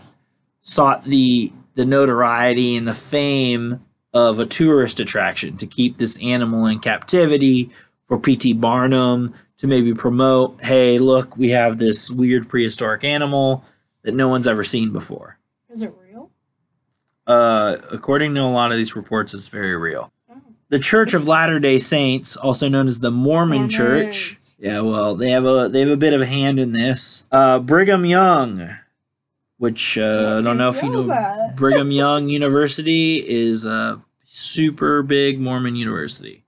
sought the the notoriety and the fame of a tourist attraction to keep this animal in captivity for P.T. Barnum to maybe promote, hey, look, we have this weird prehistoric animal that no one's ever seen before. Is it real? Uh, according to a lot of these reports, it's very real. Oh. The Church of Latter Day Saints, also known as the Mormon Church, yeah, well, they have a they have a bit of a hand in this. Uh, Brigham Young, which uh, I don't know if you know? Brigham Young University is a super big Mormon university.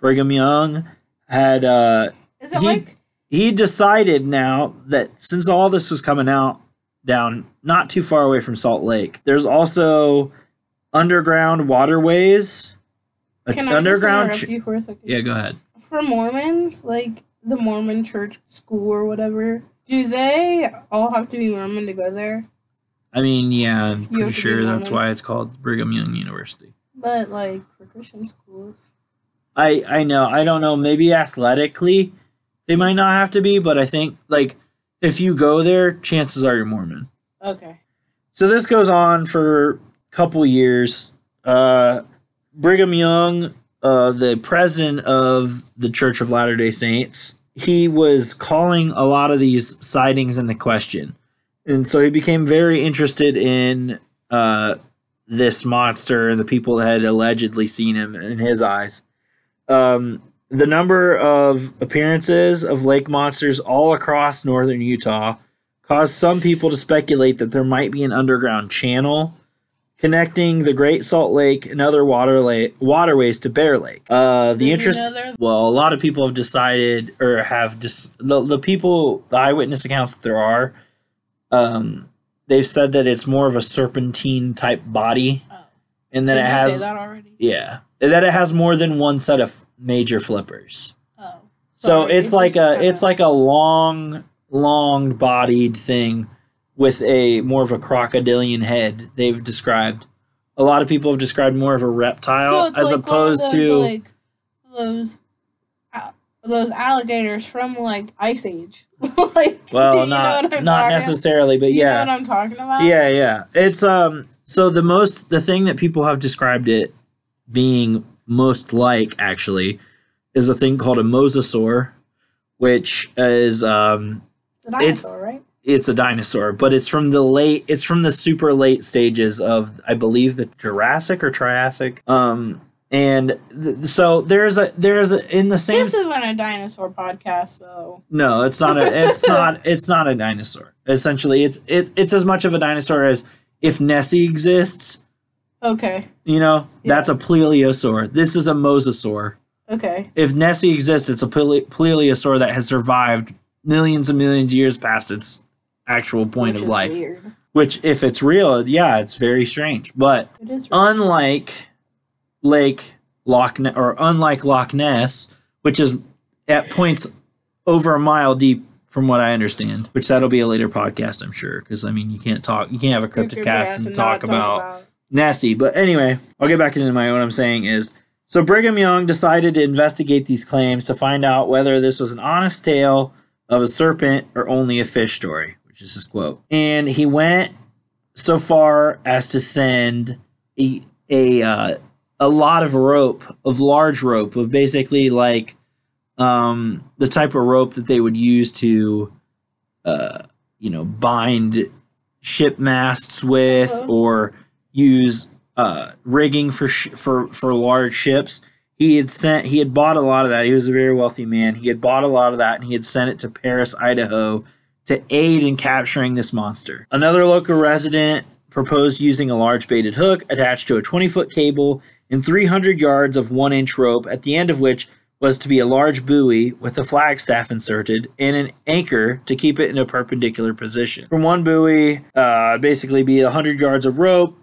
Brigham Young had uh, Is it he- like he decided now that since all this was coming out down not too far away from Salt Lake, there's also underground waterways. can I underground. ch- you for a second? yeah, go ahead. For Mormons, like the Mormon church school or whatever, do they all have to be Mormon to go there? I mean, yeah, I'm You pretty have to be sure that's why it's called Brigham Young University. But like for Christian schools, I I know. I don't know. Maybe athletically, they might not have to be, but I think like if you go there, chances are you're Mormon. okay. So this goes on for a couple years. Uh, Brigham Young, uh, the president of the Church of Latter Day Saints, he was calling a lot of these sightings into question, and so he became very interested in uh, this monster and the people that had allegedly seen him in his eyes. Um, the number of appearances of lake monsters all across northern Utah caused some people to speculate that there might be an underground channel connecting the Great Salt Lake and other water la- waterways to Bear Lake. Uh, the Did you interest. know there- Well, a lot of people have decided, or have dis- the the people, the eyewitness accounts that there are, um, they've said that it's more of a serpentine type body, Oh. and that Did it you has say that already? yeah, and that it has more than one set of major flippers. Oh. So it's like a kinda- it's like a long, long bodied thing with a more of a crocodilian head. They've described a lot of people have described more of a reptile it's as like opposed those, to like those those alligators from like Ice Age. like, well, you not not necessarily, but You yeah. know what I'm talking about? Yeah, yeah. It's um so the most the thing that people have described it being most like actually is a thing called a mosasaur, which is um It's right? It's a dinosaur, but it's from the late it's from the super late stages of I believe the Jurassic or Triassic. Um and th- so there's a there's a in the same This isn't a dinosaur podcast, so no, it's not a it's not it's not a dinosaur. Essentially, it's it's it's as much of a dinosaur as if Nessie exists okay, You know, Yeah. that's a plesiosaur. This is a mosasaur. okay. If Nessie exists, it's a plesiosaur that has survived millions and millions of years past its actual point Which of life. Weird. Which, if it's real, yeah, it's very strange. But It is. Unlike Lake Loch Ness, or unlike Loch Ness, which is at points over a mile deep, from what I understand. Which that'll be a later podcast, I'm sure, because I mean, you can't talk, you can't have a cryptic cast and not talk about Nessie. But anyway, I'll get back into my what I'm saying is so Brigham Young decided to investigate these claims to find out whether this was an honest tale of a serpent or only a fish story, which is his quote. And he went so far as to send a a uh, a lot of rope, of large rope, of basically like um, the type of rope that they would use to, uh, you know, bind ship masts with Uh-huh. or use uh, rigging for sh- for for large ships. He had sent he had bought a lot of that. He was a very wealthy man. He had bought a lot of that and he had sent it to Paris, Idaho to aid in capturing this monster. Another local resident proposed using a large baited hook attached to a 20 foot cable and 300 yards of 1 inch rope, at the end of which was to be a large buoy with a flagstaff inserted and an anchor to keep it in a perpendicular position. From one buoy, uh, basically be 100 yards of rope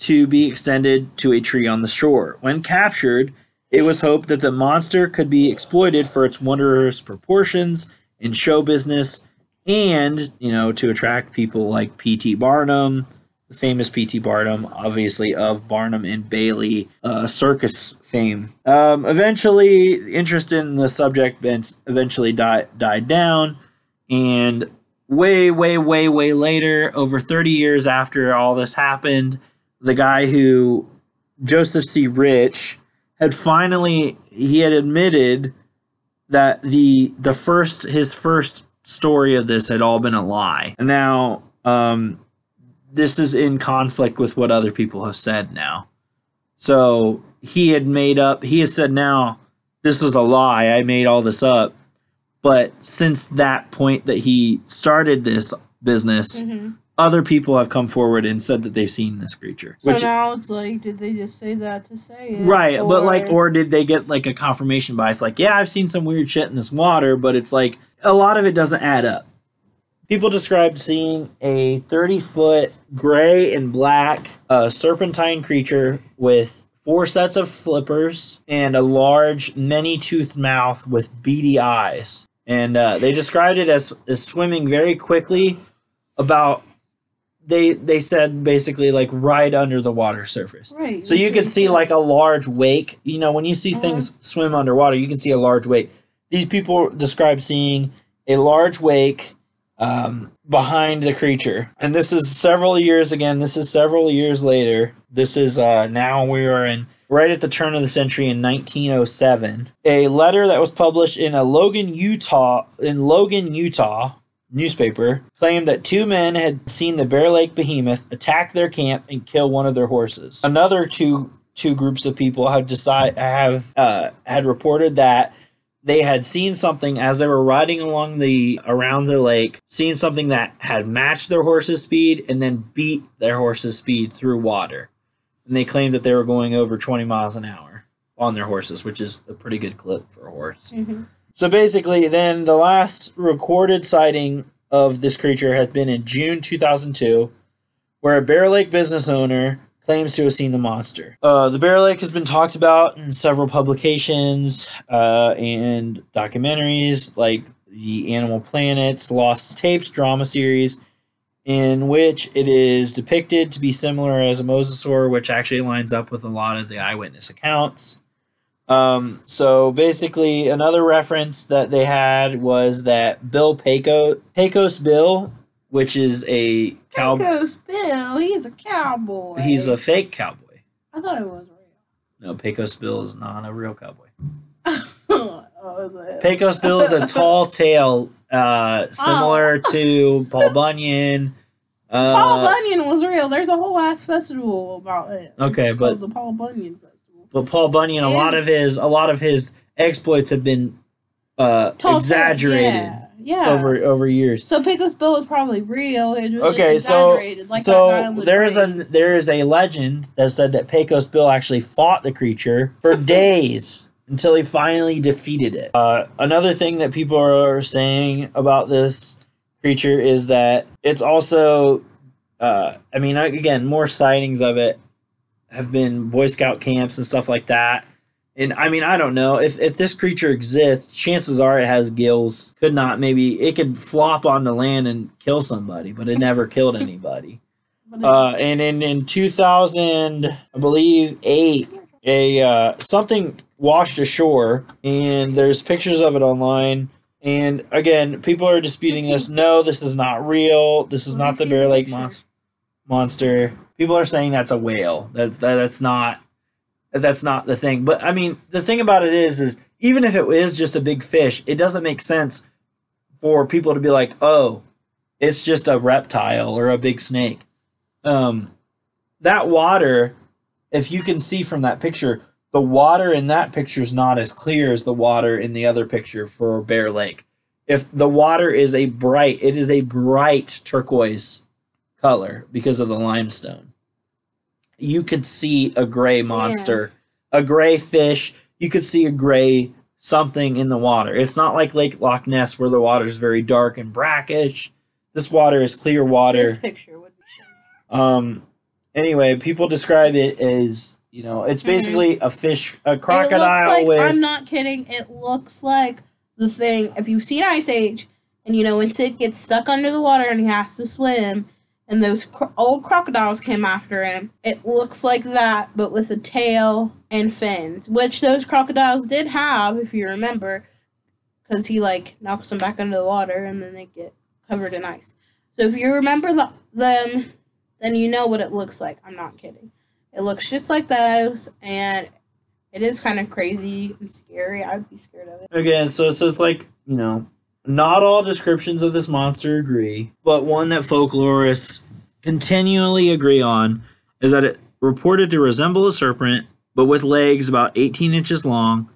to be extended to a tree on the shore. When captured, it was hoped that the monster could be exploited for its wondrous proportions in show business and, you know, to attract people like P.T. Barnum, the famous P.T. Barnum, obviously of Barnum and Bailey uh, circus fame. Um, eventually, interest in the subject eventually died died down, and way, way, way, way later, over 30 years after all this happened, the guy who Joseph C. Rich had finally he had admitted that the the first his first story of this had all been a lie. And now um this is in conflict with what other people have said now. So he had made up he has said now this was a lie. I made all this up. But since that point that he started this business, Mhm. other people have come forward and said that they've seen this creature. So Which now it's like, did they just say that to say it? right, but like or did they get like a confirmation bias like, yeah, I've seen some weird shit in this water, but it's like a lot of it doesn't add up. People described seeing a 30 foot gray and black uh, serpentine creature with four sets of flippers and a large, many toothed mouth with beady eyes. And uh, they described it as, as swimming very quickly, about they they said basically like right under the water surface. Right. So you could see like a large wake. You know, when you see Uh-huh. things swim underwater, you can see a large wake. These people describe seeing a large wake um, behind the creature. And this is several years again. This is several years later. This is uh, now we are in right at the turn of the century in 1907. A letter that was published in a Logan, Utah, in Logan, Utah newspaper claimed that two men had seen the Bear Lake behemoth attack their camp and kill one of their horses. Another two two groups of people have decide have uh, had reported that they had seen something as they were riding along the around the lake, seen something that had matched their horse's speed and then beat their horse's speed through water. And they claimed that they were going over 20 miles an hour on their horses, which is a pretty good clip for a horse. Mhm. So basically, then the last recorded sighting of this creature has been in June 2002, where a Bear Lake business owner claims to have seen the monster. Uh, the Bear Lake has been talked about in several publications uh, and documentaries, like the Animal Planet's Lost Tapes drama series, in which it is depicted to be similar as a mosasaur, which actually lines up with a lot of the eyewitness accounts. Um, so basically, another reference that they had was that Bill Paco, Pecos Bill, which is a cow, Pecos Bill, he's a cowboy. he's a fake cowboy. I thought it was real. No, Pecos Bill is not a real cowboy. oh. Pecos Bill is a tall tale, uh, similar to Paul Bunyan. Uh, Paul Bunyan was real. There's a whole ass festival about it. Okay, but- the Paul Bunyan Festival. but Paul Bunyan, a lot of his a lot of his exploits have been uh, exaggerated Yeah. Yeah. over over years. So Pecos Bill is probably real. It was Okay, just so like so there is a there is a legend that said that Pecos Bill actually fought the creature for days until he finally defeated it. Uh, another thing that people are saying about this creature is that it's also, uh, I mean, again, more sightings of it have been Boy Scout camps and stuff like that. And I mean, I don't know if if this creature exists. Chances are it has gills. Could not maybe it could flop on the land and kill somebody, but it never killed anybody. Uh, and in in 2000, I believe eight, a uh, something washed ashore, and there's pictures of it online. And again, people are disputing this. No, this is not real. This is not the Bear Lake monster. Monster. People are saying that's a whale. That's that, that's not that's not the thing. But I mean, the thing about it is, is even if it is just a big fish, it doesn't make sense for people to be like, oh, it's just a reptile or a big snake. Um, that water, if you can see from that picture, the water in that picture is not as clear as the water in the other picture for Bear Lake. If the water is a bright, it is a bright turquoise color because of the limestone. You could see a gray monster, a gray fish. You could see a gray something in the water. It's not like Lake Loch Ness where the water is very dark and brackish. This water is clear water. this picture would be shown. Um. Anyway, people describe it as you know, it's basically a fish, a crocodile it looks like, with. I'm not kidding. It looks like the thing. If you've seen Ice Age, and you know when Sid gets stuck under the water and he has to swim, and those cro- old crocodiles came after him, it looks like that, but with a tail and fins, which those crocodiles did have, if you remember, because he like knocks them back under the water and then they get covered in ice. So if you remember the, them, then you know what it looks like. I'm not kidding. It looks just like those, and it is kind of crazy and scary. I would be scared of it. Again, so it says like you know, not all descriptions of this monster agree, but one that folklorists continually agree on is that it reported to resemble a serpent, but with legs about 18 inches long,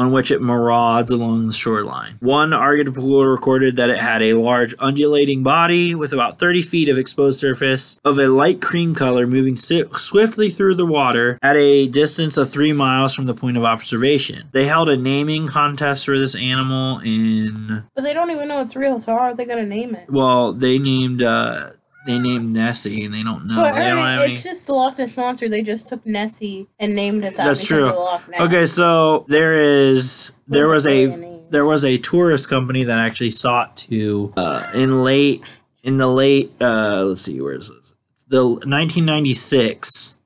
on which it marauds along the shoreline. One article recorded that it had a large undulating body with about 30 feet of exposed surface of a light cream color moving swiftly through the water at a distance of three miles from the point of observation. They held a naming contest for this animal in, But they don't even know it's real, so how are they gonna name it? well, they named, uh, they named Nessie and they don't know. but they don't mean, have any- it's just the Loch Ness monster. They just took Nessie and named it that That's true. of the Loch Ness. Okay, so there is there was a there was a tourist company that actually sought to uh, in late in the late uh, let's see where is this the 1996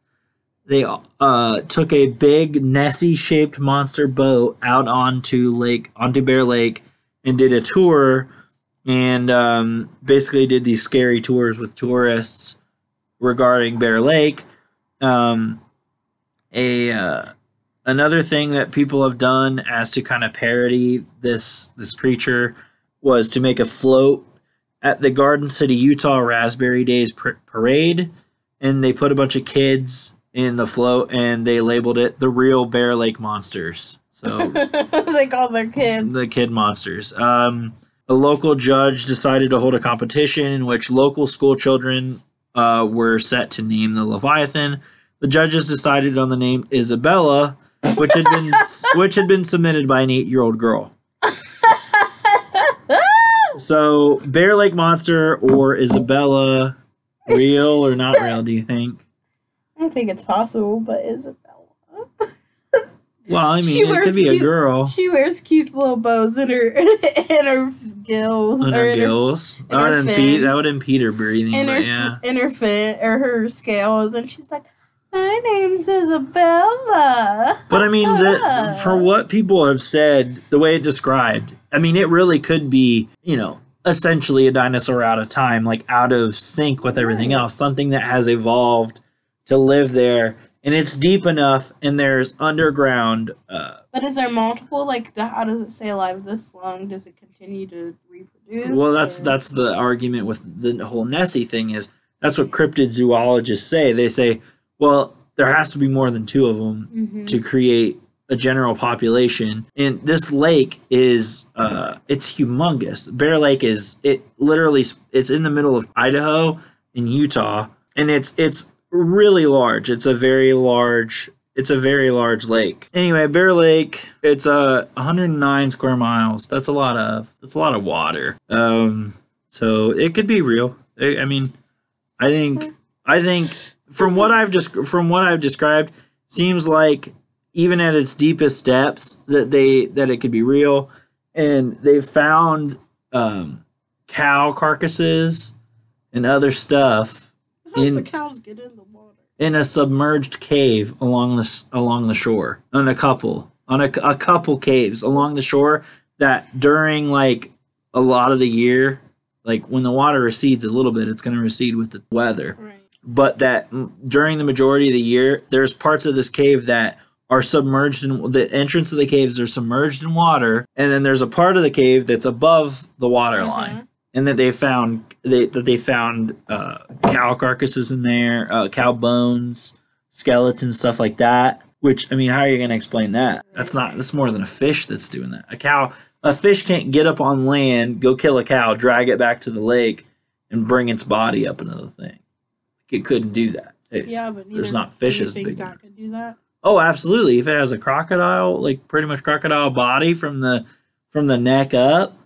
they uh, took a big Nessie shaped monster boat out onto lake onto Bear Lake and did a tour and um, basically did these scary tours with tourists regarding Bear Lake. Um, a uh, another thing that people have done as to kind of parody this this creature was to make a float at the Garden City, Utah Raspberry Days par- parade, and they put a bunch of kids in the float and they labeled it the real Bear Lake monsters. So they called their kids. the kid monsters. Um, a local judge decided to hold a competition in which local school children uh, were set to name the Leviathan. The judges decided on the name Isabella, which had been which had been submitted by an eight-year-old girl. So, Bear Lake Monster or Isabella, real or not real? Do you think? I think it's possible, but Isabella. Well, I She mean, it wears could be a girl. She wears cute little bows in her in her gills in her, gills. in That would her impede. That would impede her breathing. in her, yeah. in her fin or her scales, and she's like, "My name's Isabella." But I mean, the, for what people have said, the way it described, I mean, it really could be, you know, essentially a dinosaur out of time, like out of sync with everything Right. else, something that has evolved to live there. And it's deep enough, and there's underground. Uh, But is there multiple? Like, the, how does it stay alive this long? Does it continue to reproduce? well, that's or- that's the argument with the whole Nessie thing is that's what cryptid zoologists say. They say, well, there has to be more than two of them Mhm. to create a general population and this lake is uh it's humongous bear lake is it literally it's in the middle of idaho and utah and it's it's really large. It's a very large it's a very large lake. Anyway bear lake it's uh 109 square miles. That's a lot of that's a lot of water. Um so it could be real. I, I mean i think i think from what i've just from what i've described seems like even at its deepest depths that they that it could be real. And they found um cow carcasses and other stuff How does in- the cows get in the? In a submerged cave along the along the shore on a couple on a, a couple caves along the shore that during like a lot of the year like when the water recedes a little bit it's going to recede with the weather Right. but that during the majority of the year there's parts of this cave that are submerged in the entrance of the caves are submerged in water and then there's a part of the cave that's above the water line Mhm. And that they found they that they found uh, cow carcasses in there uh, cow bones skeletons stuff like that which i mean how are you going to explain that? That's not that's more than a fish that's doing that. A cow a fish can't get up on land go kill a cow drag it back to the lake and bring its body up into the thing. It couldn't do that. It- Yeah, but There's not fishes big that could do that. Oh, absolutely. If it has a crocodile, like pretty much crocodile body from the from the neck up,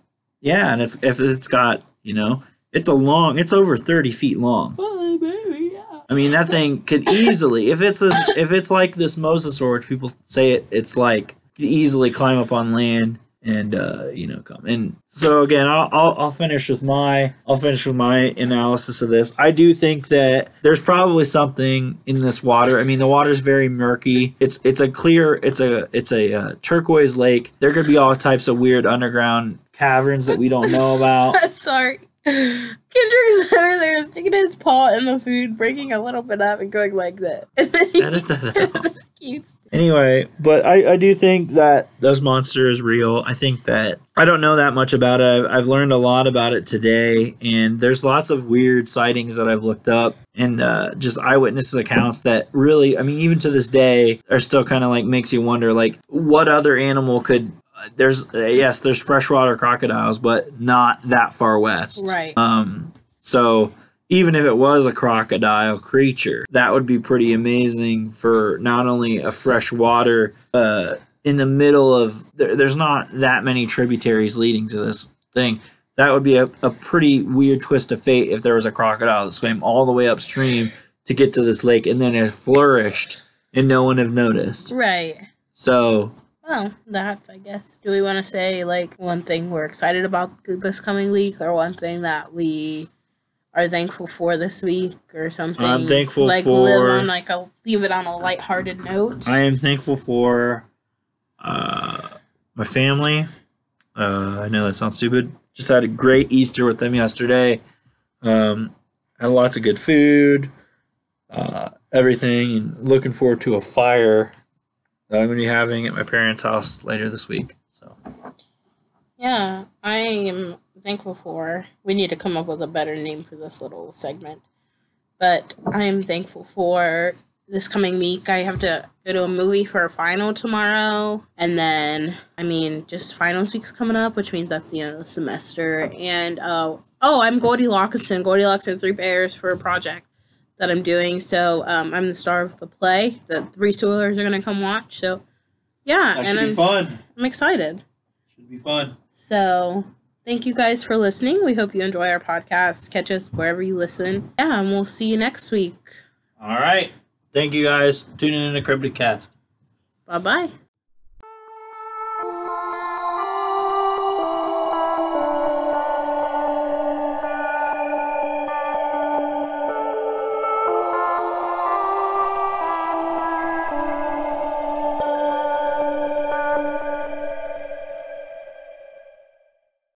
yeah, and it's if it's got you know it's a long, it's over thirty feet long. Maybe, yeah. I mean that thing could easily if it's a, if it's like this mosasaur, which people say it it's like could easily climb up on land and uh, you know come and so again I'll, I'll I'll finish with my I'll finish with my analysis of this. I do think that there's probably something in this water. I mean the water's very murky. It's it's a clear it's a it's a uh, turquoise lake. There could be all types of weird underground caverns that we don't know about. Sorry. Kendrick's over there sticking his paw in the food, breaking a little bit up and going like that. And then he Edit that out. Anyway, but I, I do think that this monster is real. I think that I don't know that much about it. I've, I've learned a lot about it today, and there's lots of weird sightings that I've looked up and uh, just eyewitnesses accounts that really, I mean, even to this day, are still kind of like makes you wonder, like, what other animal could. There's uh, yes, there's freshwater crocodiles, but not that far west. Right. Um. So even if it was a crocodile creature, that would be pretty amazing for not only a freshwater uh, in the middle of there, there's not that many tributaries leading to this thing. That would be a, a pretty weird twist of fate if there was a crocodile that swam all the way upstream to get to this lake and then it flourished and no one have noticed. right. So Well, that's I guess. Do we want to say like one thing we're excited about this coming week, or one thing that we are thankful for this week, or something? I'm thankful like live for- on like a leave it on a lighthearted note. I am thankful for uh, my family. Uh, I know that sounds stupid. Just had a great Easter with them yesterday. Um, had lots of good food, uh, everything, and looking forward to a fire that I'm going to be having at my parents' house later this week. So Yeah, I am thankful for. We need to come up with a better name for this little segment. But I am thankful for this coming week. I have to go to a movie for a final tomorrow. And then, I mean, just finals week's coming up, which means that's the end of the semester. And, uh, oh, I'm Goldilocks and Goldilocks and Three Bears for a project that I'm doing. So um, I'm the star of the play that three Steelers are going to come watch. So, yeah, and I'm, fun. I'm excited. Should be fun. So thank you guys for listening. We hope you enjoy our podcast. Catch us wherever you listen. Yeah, and we'll see you next week. All right. Thank you guys. Tuning in to Cryptic Cast. Bye bye.